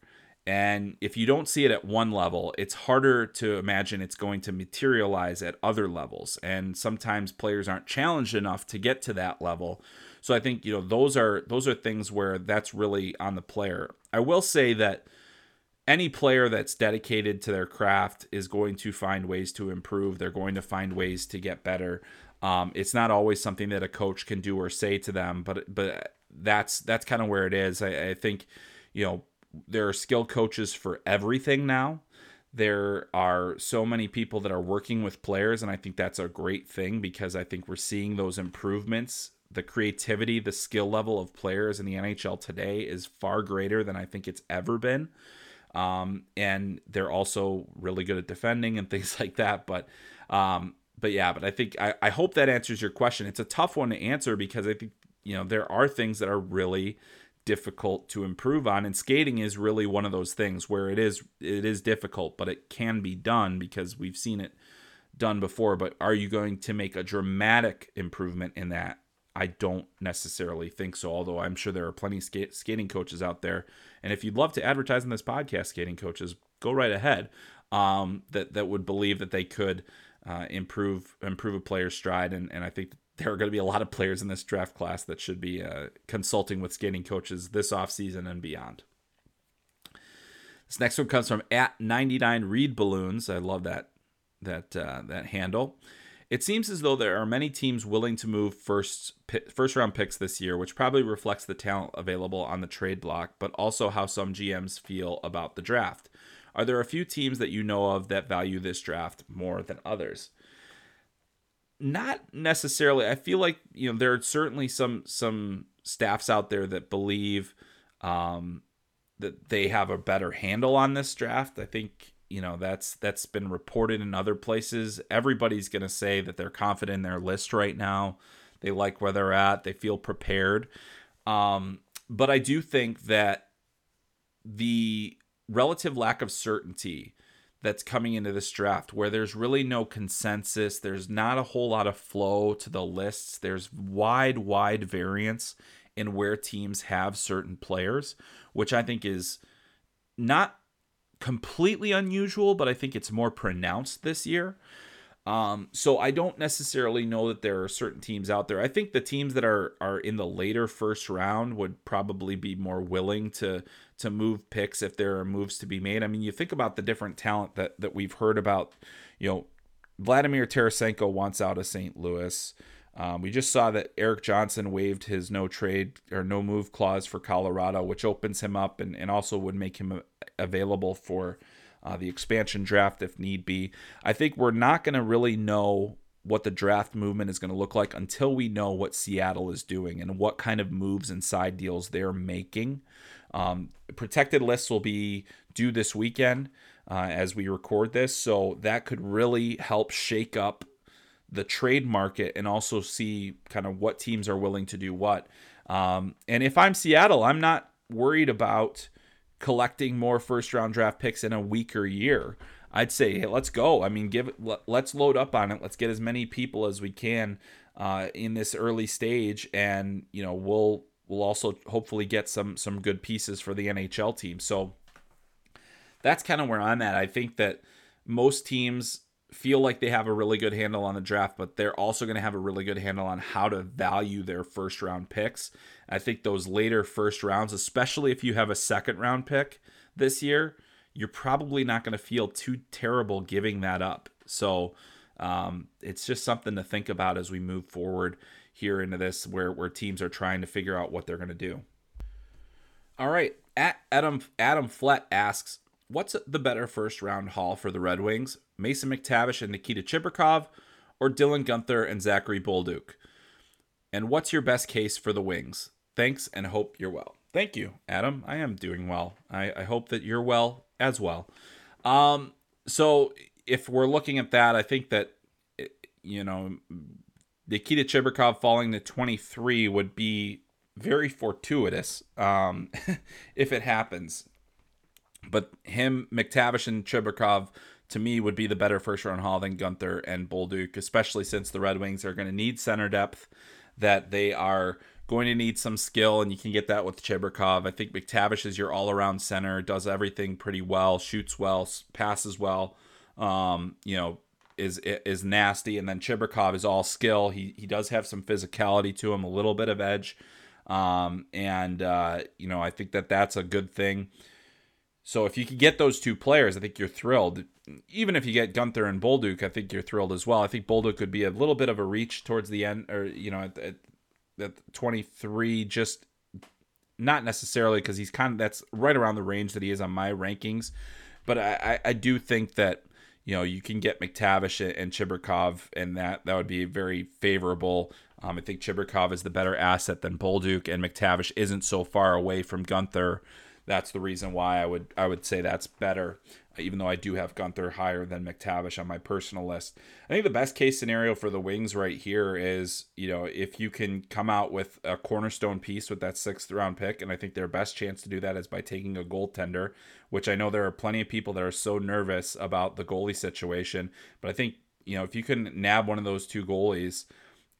And if you don't see it at one level, it's harder to imagine it's going to materialize at other levels. And sometimes players aren't challenged enough to get to that level. So I think, you know, those are those are things where that's really on the player. I will say that any player that's dedicated to their craft is going to find ways to improve. They're going to find ways to get better. Um, it's not always something that a coach can do or say to them, but but that's that's kind of where it is. I, I think you know there are skill coaches for everything now. There are so many people that are working with players, and I think that's a great thing because I think we're seeing those improvements. The creativity, the skill level of players in the NHL today is far greater than I think it's ever been. Um, and they're also really good at defending and things like that. But um, but yeah, but I think I, I hope that answers your question. It's a tough one to answer because I think you know there are things that are really difficult to improve on and skating is really one of those things where it is it is difficult but it can be done because we've seen it done before but are you going to make a dramatic improvement in that I don't necessarily think so although I'm sure there are plenty of skating coaches out there and if you'd love to advertise on this podcast, skating coaches, go right ahead. Um, that that would believe that they could uh, improve improve a player's stride, and and I think there are going to be a lot of players in this draft class that should be uh, consulting with skating coaches this offseason and beyond. This next one comes from at 99 Read Balloons. I love that that uh, that handle. It seems as though there are many teams willing to move first first round picks this year, which probably reflects the talent available on the trade block, but also how some GMs feel about the draft. Are there a few teams that you know of that value this draft more than others? Not necessarily. I feel like you know there are certainly some some staffs out there that believe um, that they have a better handle on this draft. I think you know that's that's been reported in other places. Everybody's going to say that they're confident in their list right now. They like where they're at. They feel prepared. Um, but I do think that the relative lack of certainty that's coming into this draft, where there's really no consensus, there's not a whole lot of flow to the lists, there's wide, wide variance in where teams have certain players, which I think is not completely unusual, but I think it's more pronounced this year. Um, so I don't necessarily know that there are certain teams out there. I think the teams that are are in the later first round would probably be more willing to to move picks if there are moves to be made. I mean, you think about the different talent that that we've heard about. You know, Vladimir Tarasenko wants out of St. Louis. Um, we just saw that Erik Johnson waived his no trade or no move clause for Colorado, which opens him up and, and also would make him available for uh, the expansion draft if need be. I think we're not going to really know what the draft movement is going to look like until we know what Seattle is doing and what kind of moves and side deals they're making. Um, protected lists will be due this weekend uh, as we record this, so that could really help shake up the trade market and also see kind of what teams are willing to do what. Um, and if I'm Seattle, I'm not worried about collecting more first round draft picks in a weaker year. I'd say, hey, let's go. I mean, give let's load up on it. Let's get as many people as we can uh, in this early stage, and you know, we'll we'll also hopefully get some some good pieces for the NHL team. So that's kind of where I'm at. I think that most teams feel like they have a really good handle on the draft, but they're also going to have a really good handle on how to value their first round picks. I think those later first rounds, especially if you have a second round pick this year, you're probably not going to feel too terrible giving that up. So um, it's just something to think about as we move forward here into this, where where teams are trying to figure out what they're going to do. All right, at Adam Adam Flett asks, what's the better first round haul for the Red Wings? Mason McTavish and Nikita Chibrikov, or Dylan Guenther and Zachary Bolduc? And what's your best case for the Wings? Thanks and hope you're well. Thank you, Adam. I am doing well. I, I hope that you're well as well. Um, so if we're looking at that, I think that you know Nikita Chibrikov falling to 23 would be very fortuitous um, if it happens. But him, McTavish, and Chibrikov to me would be the better first round haul than Guenther and Bolduc, especially since the Red Wings are going to need center depth, that they are going to need some skill, and you can get that with Chibrikov. I think McTavish is your all around center, does everything pretty well, shoots well, passes well, um, you know, is is nasty, and then Chibrikov is all skill. He he does have some physicality to him, a little bit of edge, um, and uh, you know I think that that's a good thing. So if you could get those two players, I think you're thrilled. Even if you get Guenther and Bolduc, I think you're thrilled as well. I think Bolduc could be a little bit of a reach towards the end, or you know, at, at, at 23, just not necessarily because he's kind of that's right around the range that he is on my rankings. But I, I, I do think that you know you can get McTavish and Chibrikov, and that that would be very favorable. Um, I think Chibrikov is the better asset than Bolduc, and McTavish isn't so far away from Guenther that's the reason why I would I would say that's better. Even though I do have Guenther higher than McTavish on my personal list, I think the best case scenario for the Wings right here is you know if you can come out with a cornerstone piece with that sixth round pick, and I think their best chance to do that is by taking a goaltender, which I know there are plenty of people that are so nervous about the goalie situation, but I think you know if you can nab one of those two goalies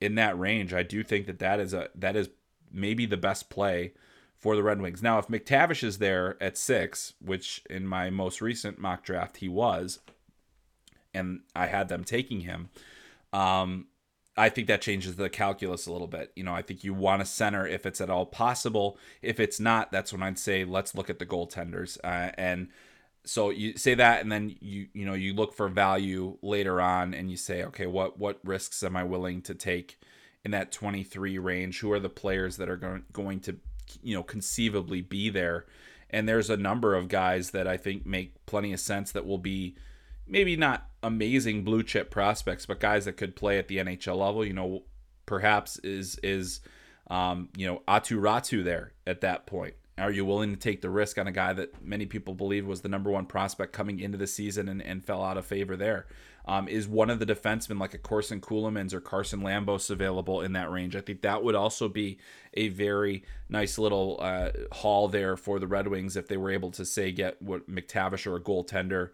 in that range, I do think that that is a that is maybe the best play for the Red Wings. Now, if McTavish is there at six, which in my most recent mock draft he was, and I had them taking him, um, I think that changes the calculus a little bit. You know, I think you want a center if it's at all possible. If it's not, that's when I'd say let's look at the goaltenders. Uh, and so you say that, and then you you know you look for value later on, and you say, okay, what what risks am I willing to take in that 23 range? Who are the players that are going going to you know conceivably be there And there's a number of guys that I think make plenty of sense that will be maybe not amazing blue chip prospects, but guys that could play at the NHL level. You know, perhaps is is um, you know Aatu Räty there at that point. Are you willing to take the risk on a guy that many people believe was the number one prospect coming into the season and, and fell out of favor there? Um, is one of the defensemen like a Corson Ceulemans or Carson Lambos available in that range? I think that would also be a very nice little uh, haul there for the Red Wings if they were able to say get what McTavish or a goaltender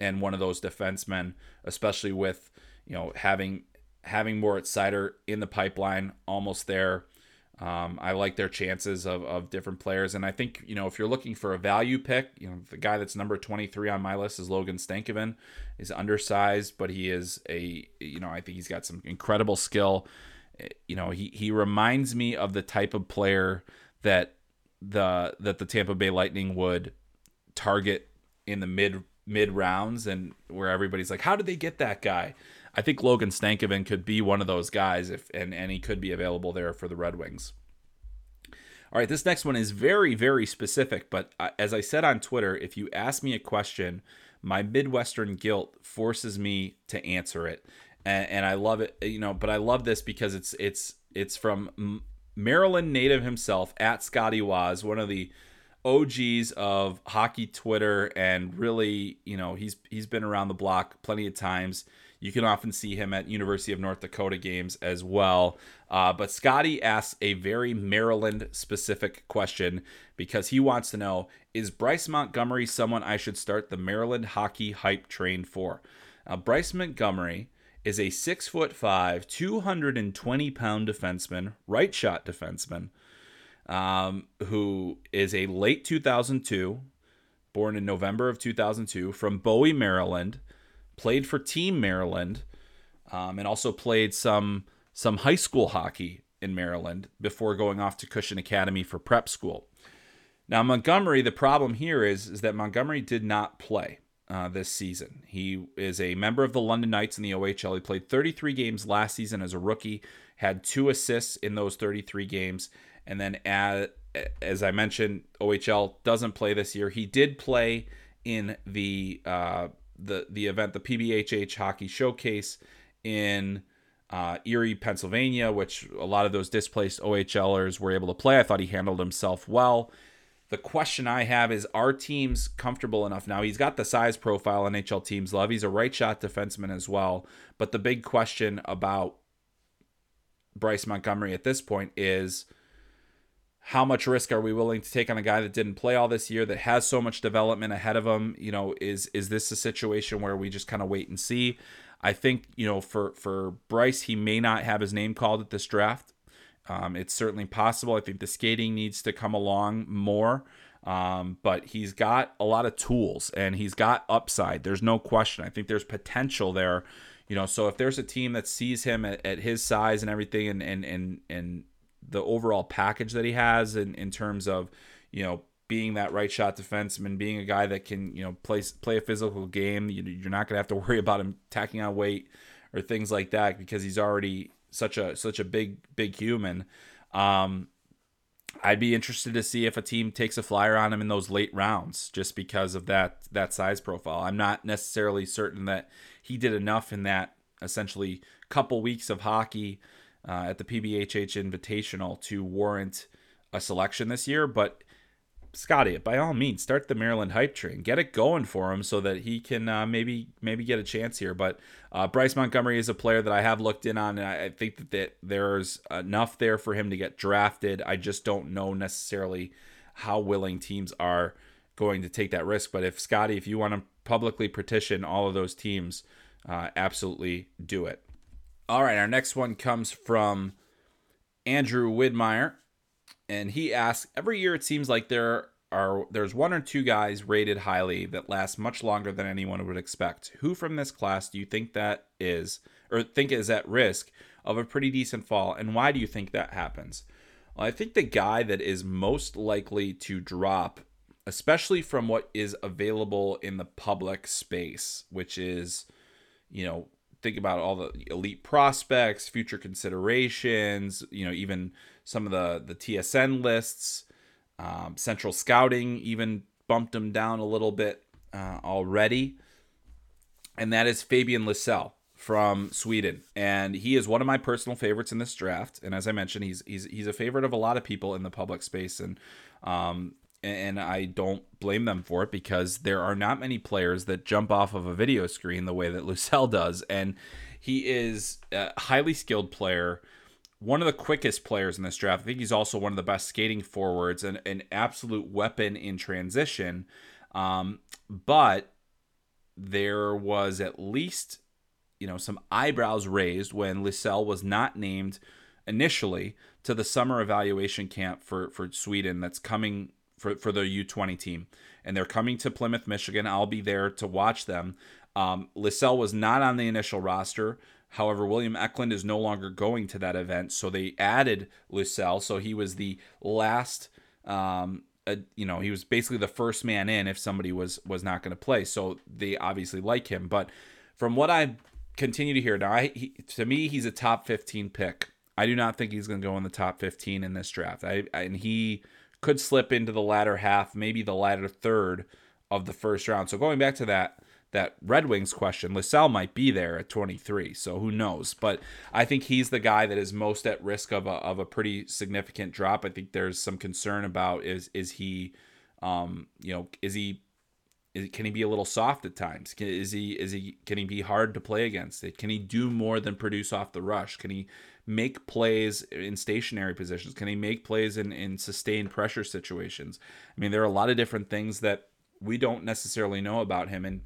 and one of those defensemen, especially with you know having having Moritz Seider in the pipeline almost there. Um, I like their chances of, of different players. And I think, you know, if you're looking for a value pick, you know, the guy that's number 23 on my list is Logan Stankoven. He's undersized, but he is a, you know, I think he's got some incredible skill. You know, he, he reminds me of the type of player that the that the Tampa Bay Lightning would target in the mid mid rounds and where everybody's like, how did they get that guy? I think Logan Stankoven could be one of those guys if and, and he could be available there for the Red Wings. All right, this next one is very, very specific, but as I said on Twitter, if you ask me a question, my Midwestern guilt forces me to answer it. And, and I love it, you know, but I love this because it's it's it's from Maryland native himself at Scotty Waz, one of the OGs of hockey Twitter, and really, you know, he's he's been around the block plenty of times. You can often see him at University of North Dakota games as well. Uh, but Scotty asks a very Maryland specific question because he wants to know Is Bryce Montgomery someone I should start the Maryland hockey hype train for? Bryce Montgomery is a six foot five, 220 pound defenseman, right shot defenseman, um, who is a late 2002, born in November of 2002, from Bowie, Maryland played for Team Maryland, um, and also played some some high school hockey in Maryland before going off to Cushing Academy for prep school. Now Montgomery, the problem here is is that Montgomery did not play uh, this season. He is a member of the London Knights in the OHL. He played 33 games last season as a rookie, had two assists in those 33 games, and then as, as I mentioned, OHL doesn't play this year. He did play in the uh, the the event, the PBHH Hockey Showcase in uh, Erie, Pennsylvania, which a lot of those displaced OHLers were able to play. I thought he handled himself well. The question I have is Are teams comfortable enough? Now, he's got the size profile NHL teams love. He's a right shot defenseman as well. But the big question about Bryce Montgomery at this point is how much risk are we willing to take on a guy that didn't play all this year that has so much development ahead of him? You know is is this a situation where we just kind of wait and see? I think you know for for bryce he may not have his name called at this draft. Um, it's certainly possible. I think the skating needs to come along more. Um, but he's got a lot of tools and he's got upside. There's no question. I think there's potential there. You know so if there's a team that sees him at, at his size and everything and and and and the overall package that he has in, in terms of, you know, being that right shot defenseman, being a guy that can, you know, play play a physical game. You, you're not gonna have to worry about him tacking on weight or things like that because he's already such a such a big big human. Um, I'd be interested to see if a team takes a flyer on him in those late rounds, just because of that that size profile. I'm not necessarily certain that he did enough in that essentially couple weeks of hockey uh, at the PBHH Invitational to warrant a selection this year. But Scotty, by all means, start the Maryland hype train, get it going for him so that he can uh, maybe maybe get a chance here. But uh, Bryce Montgomery is a player that I have looked in on, and I think that, that there's enough there for him to get drafted. I just don't know necessarily how willing teams are going to take that risk. But if Scotty, if you want to publicly petition all of those teams, uh, absolutely do it. All right, our next one comes from Andrew Widmeyer, and he asks: Every year, it seems like there are there's one or two guys rated highly that last much longer than anyone would expect. Who from this class do you think that is, or think is at risk of a pretty decent fall, and why do you think that happens? Well, I think the guy that is most likely to drop, especially from what is available in the public space, which is, you know, think about all the elite prospects, future considerations, you know, even some of the the TSN lists. Um, Central Scouting even bumped him down a little bit uh, already, and that is Fabian Lysell from Sweden, and he is one of my personal favorites in this draft. And as I mentioned, he's he's he's a favorite of a lot of people in the public space, and um, and I don't blame them for it because there are not many players that jump off of a video screen the way that Lysell does, and he is a highly skilled player one of the quickest players in this draft. I think he's also one of the best skating forwards and an absolute weapon in transition. Um, but there was at least, you know, some eyebrows raised when Lysell was not named initially to the summer evaluation camp for for Sweden that's coming for for the U20 team, and they're coming to Plymouth, Michigan. I'll be there to watch them. Um, Lysell was not on the initial roster. However, William Eklund is no longer going to that event, so they added Lysell. So he was the last. Um, uh, you know, he was basically the first man in if somebody was was not going to play. So they obviously like him. But from what I continue to hear now, I, he, to me, he's a top 15 pick. I do not think he's going to go in the top 15 in this draft. I, and he could slip into the latter half, maybe the latter third of the first round. So going back to that that Red Wings question, Lysell might be there at 23, so who knows? But I think he's the guy that is most at risk of a of a pretty significant drop. I think there's some concern about is is he, um, you know, is he, is, can he be a little soft at times? Can, is he is he can he be hard to play against? Can he do more than produce off the rush? Can he make plays in stationary positions? Can he make plays in in sustained pressure situations? I mean, there are a lot of different things that we don't necessarily know about him and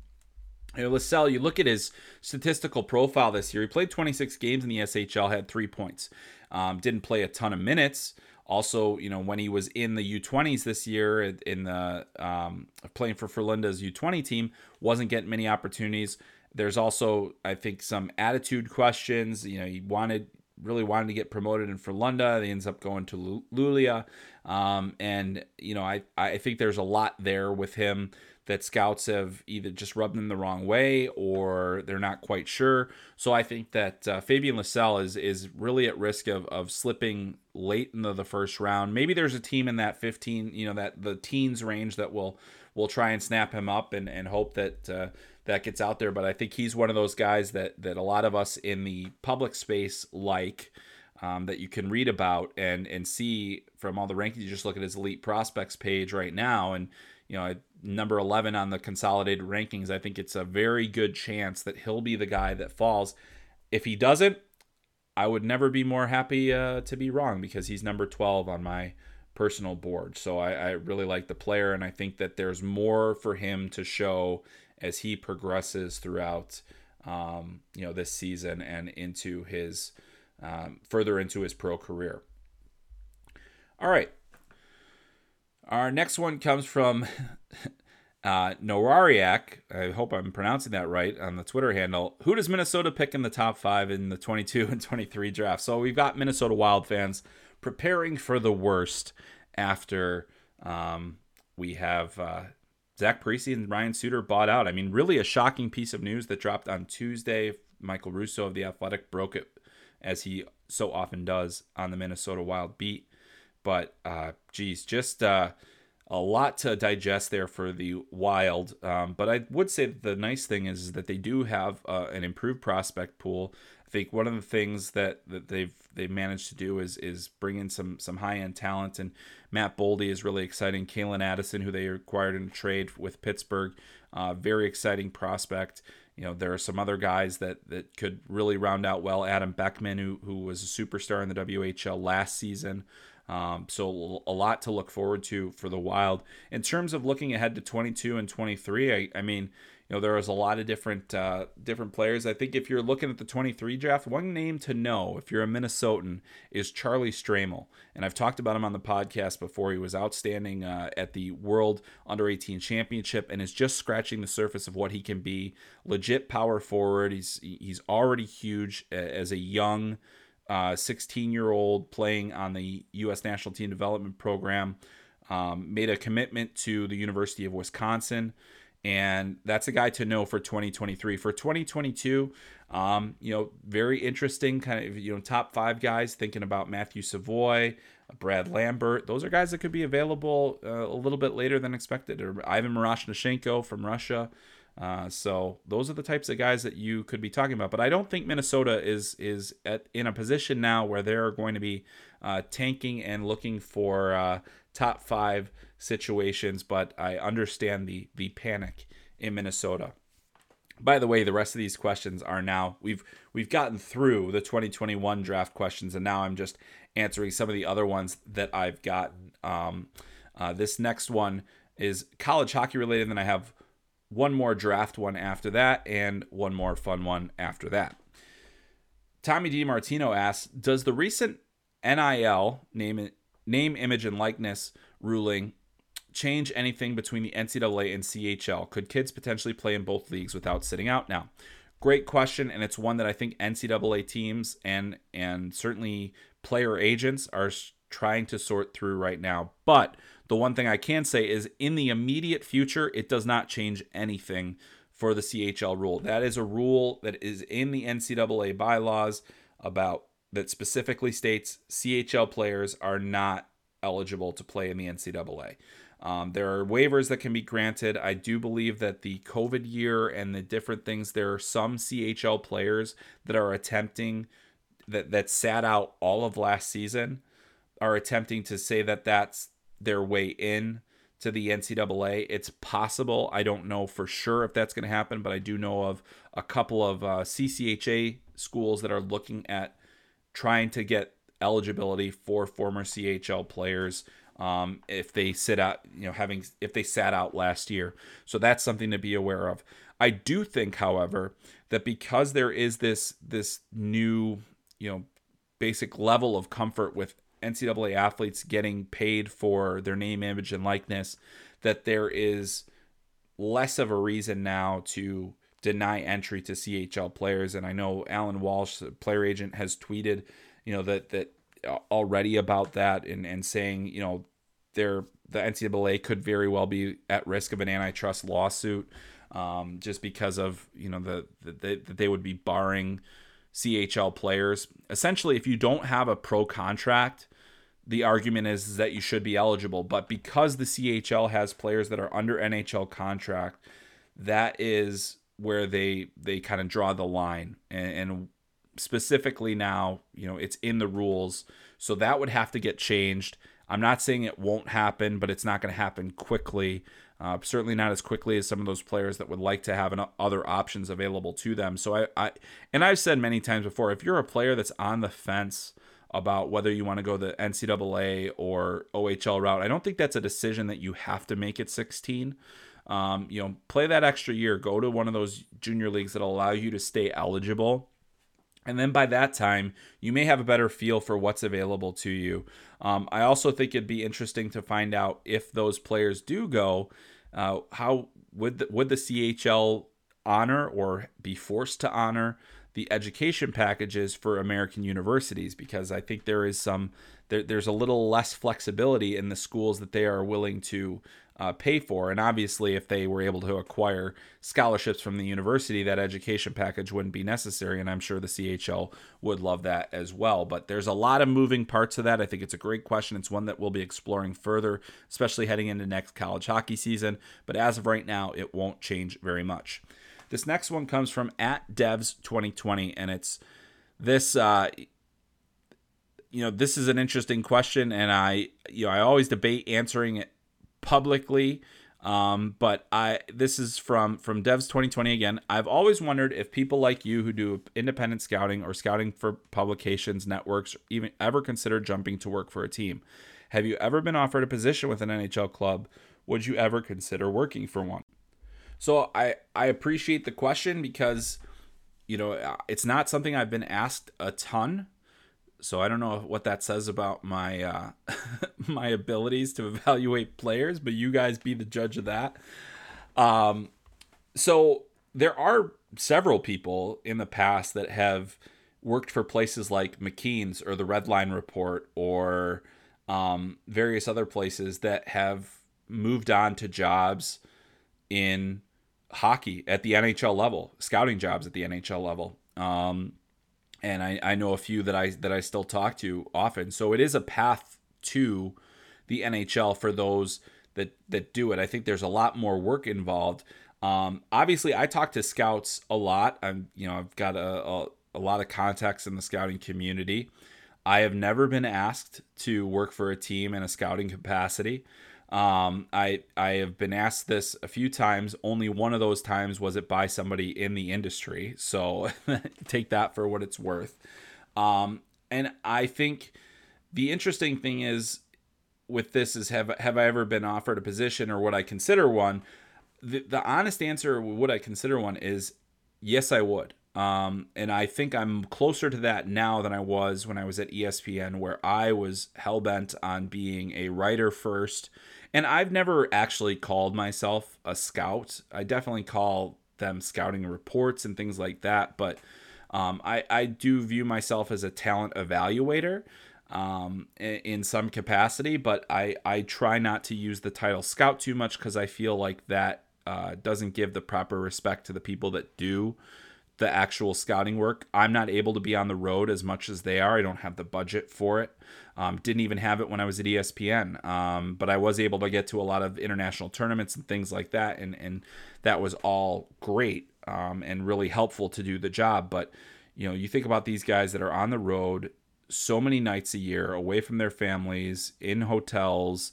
you know, Lysell, you look at his statistical profile this year. He played 26 games in the SHL, had three points. Um, didn't play a ton of minutes. Also, you know, when he was in the U20s this year, in the um, playing for Frölunda's U20 team, wasn't getting many opportunities. There's also, I think, some attitude questions. You know, he wanted really wanted to get promoted in Frölunda. He ends up going to Luleå, um, and you know, I I think there's a lot there with him that scouts have either just rubbed them the wrong way or they're not quite sure. So I think that uh, Fabian Lysell is is really at risk of, of slipping late into the first round. Maybe there's a team in that 15, you know, that the teens range that will will try and snap him up and, and hope that uh, that gets out there. But I think he's one of those guys that that a lot of us in the public space like. Um, that you can read about and and see from all the rankings. You just look at his elite prospects page right now, and you know number 11 on the consolidated rankings, I think it's a very good chance that he'll be the guy that falls. If he doesn't, I would never be more happy uh, to be wrong because he's number 12 on my personal board. So I, I, really like the player, and I think that there's more for him to show as he progresses throughout, um, you know, this season and into his um, further into his pro career. All right, our next one comes from uh, Norariak. I hope I'm pronouncing that right on the Twitter handle. Who does Minnesota pick in the top five in the 22 and 23 draft? So we've got Minnesota Wild fans preparing for the worst after um, we have uh, Zach Parise and Ryan Suter bought out. I mean, really a shocking piece of news that dropped on Tuesday. Michael Russo of The Athletic broke it as he so often does on the Minnesota Wild beat. But uh, geez, just uh, a lot to digest there for the Wild. Um, but I would say the nice thing is, is that they do have uh, an improved prospect pool. I think one of the things that, that they've they've managed to do is is bring in some some high end talent. And Matt Boldy is really exciting. Calen Addison, who they acquired in a trade with Pittsburgh, uh, very exciting prospect. You know, there are some other guys that that could really round out well. Adam Beckman, who who was a superstar in the WHL last season. Um, so a lot to look forward to for the Wild. In terms of looking ahead to 22 and 23, I, I mean, you know, there is a lot of different uh, different players. I think if you're looking at the 23 draft, one name to know if you're a Minnesotan is Charlie Stramel, and I've talked about him on the podcast before. He was outstanding uh, at the World Under 18 Championship and is just scratching the surface of what he can be. Legit power forward. He's he's already huge as a young 16 uh, year old playing on the U.S. National Team Development Program, um, made a commitment to the University of Wisconsin. and that's a guy to know for 2023. For 2022, um, you know, very interesting kind of you know top five guys. Thinking about Matthew Savoie, Brad Lambert. Those are guys that could be available uh, a little bit later than expected. Or Ivan Miroshnichenko from Russia. Uh, so those are the types of guys that you could be talking about. But I don't think Minnesota is is at, in a position now where they're going to be uh, tanking and looking for uh, top five situations. But I understand the the panic in Minnesota. By the way, the rest of these questions are now we've we've gotten through the 2021 draft questions, and now I'm just answering some of the other ones that I've gotten. Um, uh, this next one is college hockey related, and then I have one more draft one after that, and one more fun one after that. Tommy DiMartino asks Does the recent NIL, name, name, image, and likeness ruling change anything between the NCAA and CHL? Could kids potentially play in both leagues without sitting out now? Great question, and it's one that I think NCAA teams and and certainly player agents are trying to sort through right now. But the one thing I can say is in the immediate future, it does not change anything for the CHL rule. That is a rule that is in the NCAA bylaws about that specifically states CHL players are not eligible to play in the NCAA. Um, there are waivers that can be granted. I do believe that the COVID year and the different things, there are some CHL players that are attempting that that sat out all of last season are attempting to say that that's their way in to the NCAA. It's possible. I don't know for sure if that's going to happen, but I do know of a couple of uh, CCHA schools that are looking at trying to get eligibility for former CHL players um, if they sit out, you know, having if they sat out last year. So that's something to be aware of. I do think, however, that because there is this this new, you know, basic level of comfort with NCAA athletes getting paid for their name, image, and likeness, that there is less of a reason now to deny entry to CHL players. And I know Allan Walsh, player agent, has tweeted, you know, that that already about that and and saying, you know, there the NCAA could very well be at risk of an antitrust lawsuit, um, just because of you know the that they would be barring CHL players. Essentially, if you don't have a pro contract the argument is, is that you should be eligible. But because the CHL has players that are under NHL contract, that is where they they kind of draw the line. And, and specifically now, you know, it's in the rules, so that would have to get changed. I'm not saying it won't happen, but it's not going to happen quickly. Uh, certainly not as quickly as some of those players that would like to have an, other options available to them. So I, I, and I've said many times before, if you're a player that's on the fence about whether you want to go the NCAA or OHL route. I don't think that's a decision that you have to make at 16. Um, you know, play that extra year, go to one of those junior leagues that allow you to stay eligible. And then by that time, you may have a better feel for what's available to you. Um, I also think it'd be interesting to find out if those players do go, uh, how would the, would the CHL honor or be forced to honor the education packages for American universities because I think there is some there, there's a little less flexibility in the schools that they are willing to uh, pay for. And obviously, if they were able to acquire scholarships from the university, that education package wouldn't be necessary. And I'm sure the CHL would love that as well. But there's a lot of moving parts to that. I think it's a great question. It's one that we'll be exploring further, especially heading into next college hockey season. But as of right now, it won't change very much. This next one comes from at Devs 2020, and it's this. Uh, you know, this is an interesting question, and I, you know, I always debate answering it publicly. Um, but I this is from from Devs 2020 again. I've always wondered if people like you who do independent scouting or scouting for publications, networks, even ever consider jumping to work for a team. Have you ever been offered a position with an NHL club? Would you ever consider working for one? So I I appreciate the question because you know it's not something I've been asked a ton. So I don't know what that says about my uh, my abilities to evaluate players, but you guys be the judge of that. Um, so there are several people in the past that have worked for places like McKeen's or the Red Line Report or um, various other places that have moved on to jobs in hockey at the NHL level, scouting jobs at the NHL level. Um, and I, I know a few that I that I still talk to often. So it is a path to the NHL for those that that do it. I think there's a lot more work involved. Um, obviously, I talk to scouts a lot. I'm you know I've got a, a, a lot of contacts in the scouting community. I have never been asked to work for a team in a scouting capacity. Um, I I have been asked this a few times. Only one of those times was it by somebody in the industry. So take that for what it's worth. Um, and I think the interesting thing is with this is have have I ever been offered a position or would I consider one? The the honest answer would I consider one is yes I would. Um, and I think I'm closer to that now than I was when I was at ESPN, where I was hell bent on being a writer first and I've never actually called myself a scout. I definitely call them scouting reports and things like that. But um, I, I do view myself as a talent evaluator um, in, in some capacity, but I, I try not to use the title scout too much because I feel like that uh, doesn't give the proper respect to the people that do the actual scouting work. I'm not able to be on the road as much as they are. I don't have the budget for it. Um, didn't even have it when I was at ESPN, um, but I was able to get to a lot of international tournaments and things like that, and and that was all great um, and really helpful to do the job. But you know, you think about these guys that are on the road so many nights a year, away from their families, in hotels,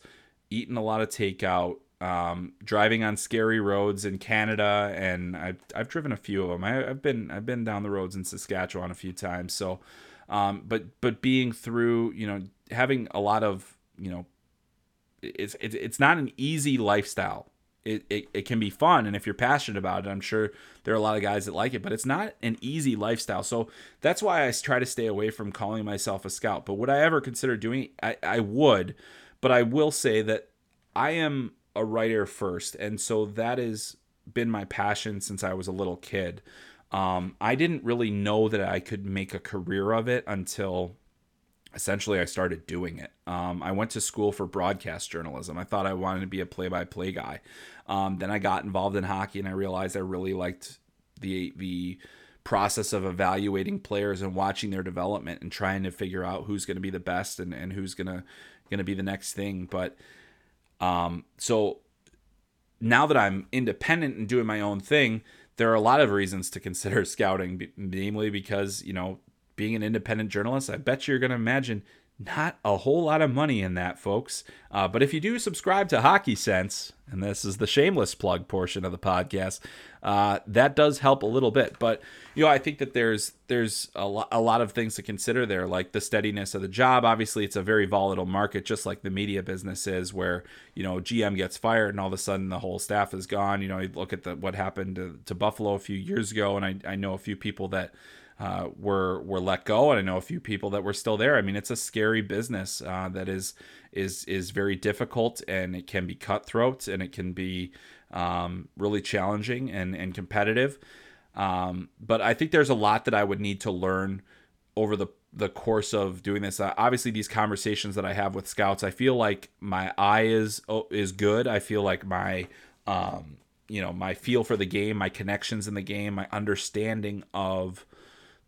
eating a lot of takeout, um, driving on scary roads in Canada, and I've I've driven a few of them. I, have been I've been down the roads in Saskatchewan a few times, so um, but but being through, you know, having a lot of, you know, it's it's, it's not an easy lifestyle. It, it, it can be fun and if you're passionate about it i'm sure there are a lot of guys that like it but it's not an easy lifestyle so that's why i try to stay away from calling myself a scout but would i ever consider doing it i, I would but i will say that i am a writer first and so that has been my passion since i was a little kid um, I didn't really know that I could make a career of it until essentially I started doing it. Um, I went to school for broadcast journalism. I thought I wanted to be a play-by-play guy. Um, then I got involved in hockey, and I realized I really liked the the process of evaluating players and watching their development and trying to figure out who's going to be the best and, and who's gonna gonna be the next thing. But um, so now that I'm independent and doing my own thing, there are a lot of reasons to consider scouting, namely because, you know, being an independent journalist, I bet you're going to imagine not a whole lot of money in that, folks. Uh, but if you do subscribe to Hockey Sense, and this is the shameless plug portion of the podcast, uh, that does help a little bit. But you know, I think that there's there's a, lo- a lot of things to consider there, like the steadiness of the job. Obviously, it's a very volatile market, just like the media business is, where you know GM gets fired and all of a sudden the whole staff is gone. You know, you look at the what happened to, to Buffalo a few years ago, and I, I know a few people that uh, were were let go, and I know a few people that were still there. I mean, it's a scary business uh, that is is is very difficult, and it can be cutthroat, and it can be um, really challenging and and competitive. Um, but I think there's a lot that I would need to learn over the the course of doing this. Uh, obviously, these conversations that I have with scouts, I feel like my eye is is good. I feel like my um, you know my feel for the game, my connections in the game, my understanding of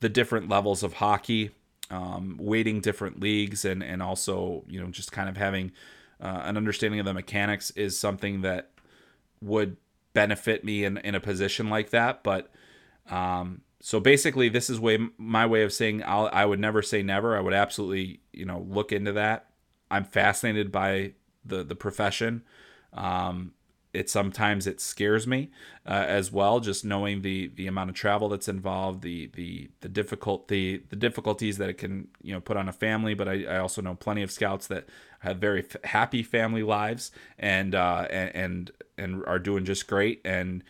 the different levels of hockey, um, weighting different leagues, and and also you know just kind of having uh, an understanding of the mechanics is something that would benefit me in in a position like that. But um, so basically, this is way my way of saying I'll, I would never say never. I would absolutely you know look into that. I'm fascinated by the the profession. Um, it sometimes it scares me uh, as well just knowing the the amount of travel that's involved the the the difficulty the difficulties that it can you know put on a family but I, I also know plenty of scouts that have very f- happy family lives and uh and and are doing just great and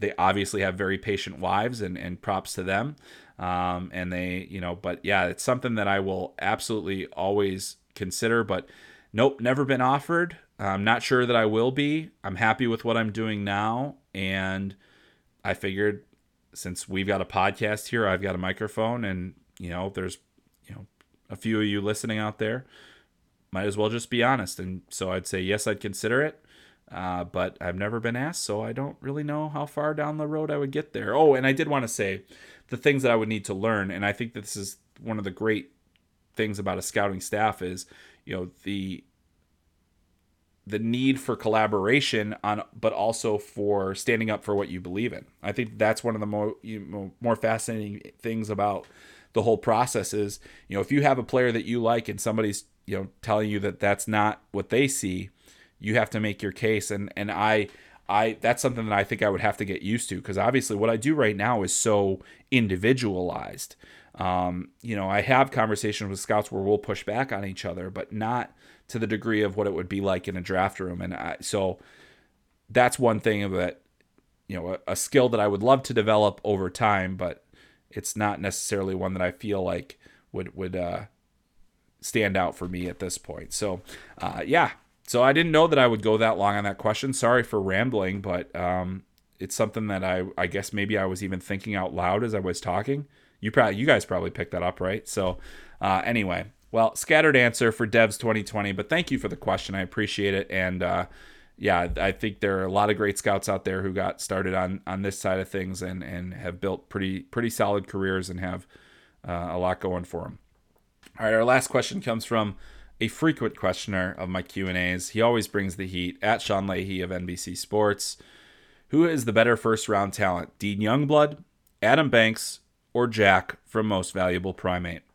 they obviously have very patient wives and and props to them um and they you know but yeah it's something that I will absolutely always consider but nope never been offered I'm not sure that I will be. I'm happy with what I'm doing now. And I figured since we've got a podcast here, I've got a microphone, and, you know, there's, you know, a few of you listening out there, might as well just be honest. And so I'd say, yes, I'd consider it. Uh, but I've never been asked, so I don't really know how far down the road I would get there. Oh, and I did want to say the things that I would need to learn, and I think that this is one of the great things about a scouting staff is, you know, the the need for collaboration on but also for standing up for what you believe in. I think that's one of the more you know, more fascinating things about the whole process is, you know, if you have a player that you like and somebody's, you know, telling you that that's not what they see, you have to make your case and and I I that's something that I think I would have to get used to because obviously what I do right now is so individualized. Um, you know, I have conversations with scouts where we'll push back on each other, but not to the degree of what it would be like in a draft room. And I, so that's one thing that, you know, a, a skill that I would love to develop over time, but it's not necessarily one that I feel like would, would, uh, stand out for me at this point. So, uh, yeah. So I didn't know that I would go that long on that question. Sorry for rambling, but, um, it's something that I, I guess maybe I was even thinking out loud as I was talking. You probably, you guys probably picked that up, right? So, uh, anyway, well, scattered answer for Devs 2020, but thank you for the question. I appreciate it. And uh, yeah, I think there are a lot of great scouts out there who got started on on this side of things and and have built pretty pretty solid careers and have uh, a lot going for them. All right, our last question comes from a frequent questioner of my Q and A's. He always brings the heat at Sean Leahy of NBC Sports. Who is the better first round talent, Dean Youngblood, Adam Banks, or Jack from Most Valuable Primate?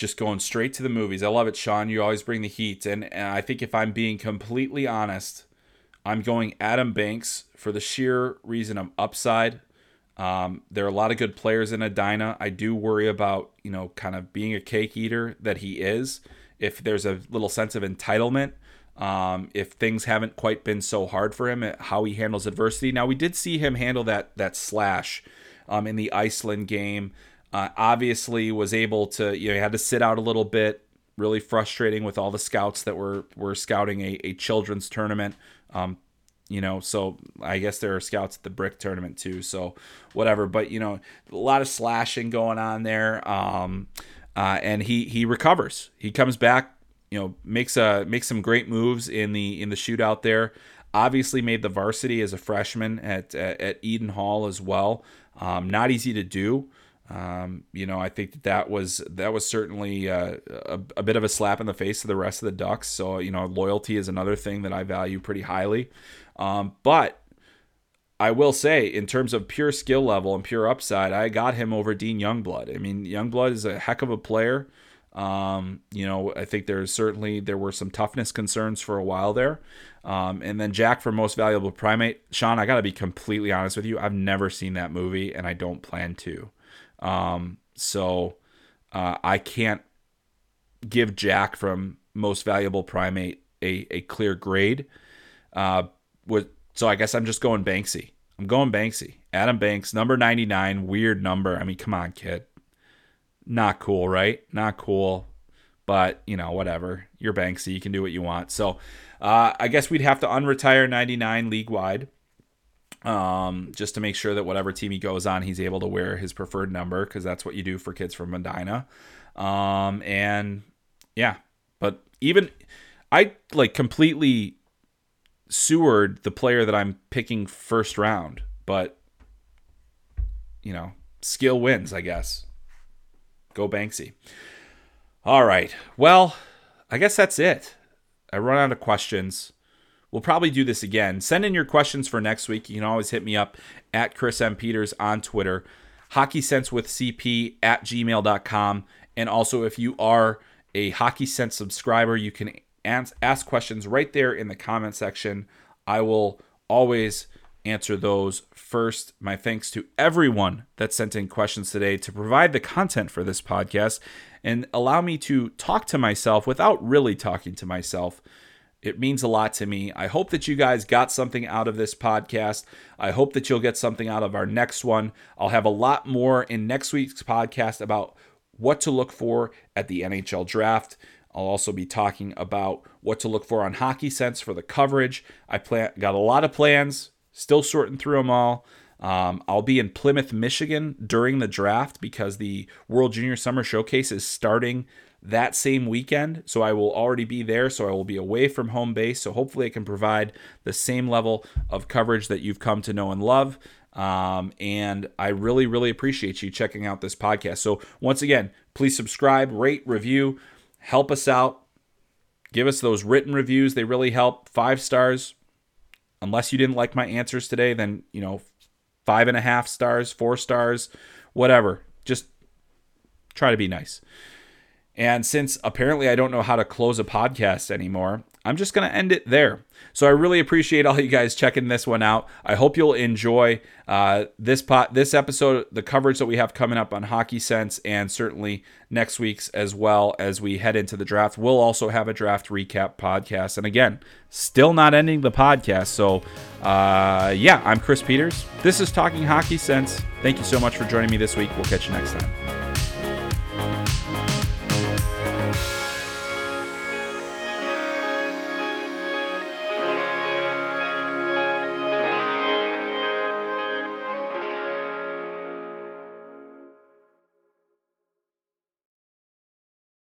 Just going straight to the movies. I love it, Sean. You always bring the heat. And, and I think if I'm being completely honest, I'm going Adam Banks for the sheer reason of upside. Um, there are a lot of good players in Edina. I do worry about, you know, kind of being a cake eater that he is. If there's a little sense of entitlement, um, if things haven't quite been so hard for him, how he handles adversity. Now we did see him handle that that slash um, in the Iceland game. Uh, obviously, was able to you know he had to sit out a little bit. Really frustrating with all the scouts that were were scouting a, a children's tournament. Um, you know, so I guess there are scouts at the brick tournament too. So whatever, but you know, a lot of slashing going on there. Um, uh, and he he recovers. He comes back. You know, makes a makes some great moves in the in the shootout there. Obviously, made the varsity as a freshman at at, at Eden Hall as well. Um, not easy to do. Um, you know, I think that, that was that was certainly uh, a, a, bit of a slap in the face to the rest of the Ducks. So you know, loyalty is another thing that I value pretty highly. Um, but I will say, in terms of pure skill level and pure upside, I got him over Dean Youngblood. I mean, Youngblood is a heck of a player. Um, you know, I think there's certainly there were some toughness concerns for a while there. Um, and then Jack for most valuable primate. Sean, I got to be completely honest with you. I've never seen that movie, and I don't plan to. Um, so uh, I can't give Jack from most valuable primate a, a clear grade. Uh, with so I guess I'm just going Banksy. I'm going Banksy. Adam Banks, number 99, weird number. I mean, come on, kid. Not cool, right? Not cool. But, you know, whatever. You're Banksy. You can do what you want. So uh, I guess we'd have to unretire 99 league wide um, just to make sure that whatever team he goes on, he's able to wear his preferred number because that's what you do for kids from Edina. Um, and yeah, but even I like completely sewered the player that I'm picking first round, but you know, skill wins, I guess. Go Banksy. All right. Well, I guess that's it. I run out of questions. We'll probably do this again. Send in your questions for next week. You can always hit me up at Chris M. Peters on Twitter, Hockey Sense with CP at gmail.com. And also, if you are a Hockey Sense subscriber, you can ask questions right there in the comment section. I will always answer those first. My thanks to everyone that sent in questions today to provide the content for this podcast and allow me to talk to myself without really talking to myself. It means a lot to me. I hope that you guys got something out of this podcast. I hope that you'll get something out of our next one. I'll have a lot more in next week's podcast about what to look for at the NHL draft. I'll also be talking about what to look for on Hockey Sense for the coverage. I plan got a lot of plans, still sorting through them all. Um, I'll be in Plymouth, Michigan during the draft because the World Junior Summer Showcase is starting that same weekend. So I will already be there. So I will be away from home base. So hopefully I can provide the same level of coverage that you've come to know and love. Um, and I really, really appreciate you checking out this podcast. So once again, please subscribe, rate, review, help us out. Give us those written reviews. They really help. Five stars. Unless you didn't like my answers today, then, you know, five and a half stars, four stars, whatever. Just try to be nice. And since apparently I don't know how to close a podcast anymore, I'm just going to end it there. So I really appreciate all you guys checking this one out. I hope you'll enjoy uh, this pot, this episode, the coverage that we have coming up on Hockey Sense, and certainly next week's as well as we head into the draft. We'll also have a draft recap podcast. And again, still not ending the podcast. So uh, yeah, I'm Chris Peters. This is Talking Hockey Sense. Thank you so much for joining me this week. We'll catch you next time.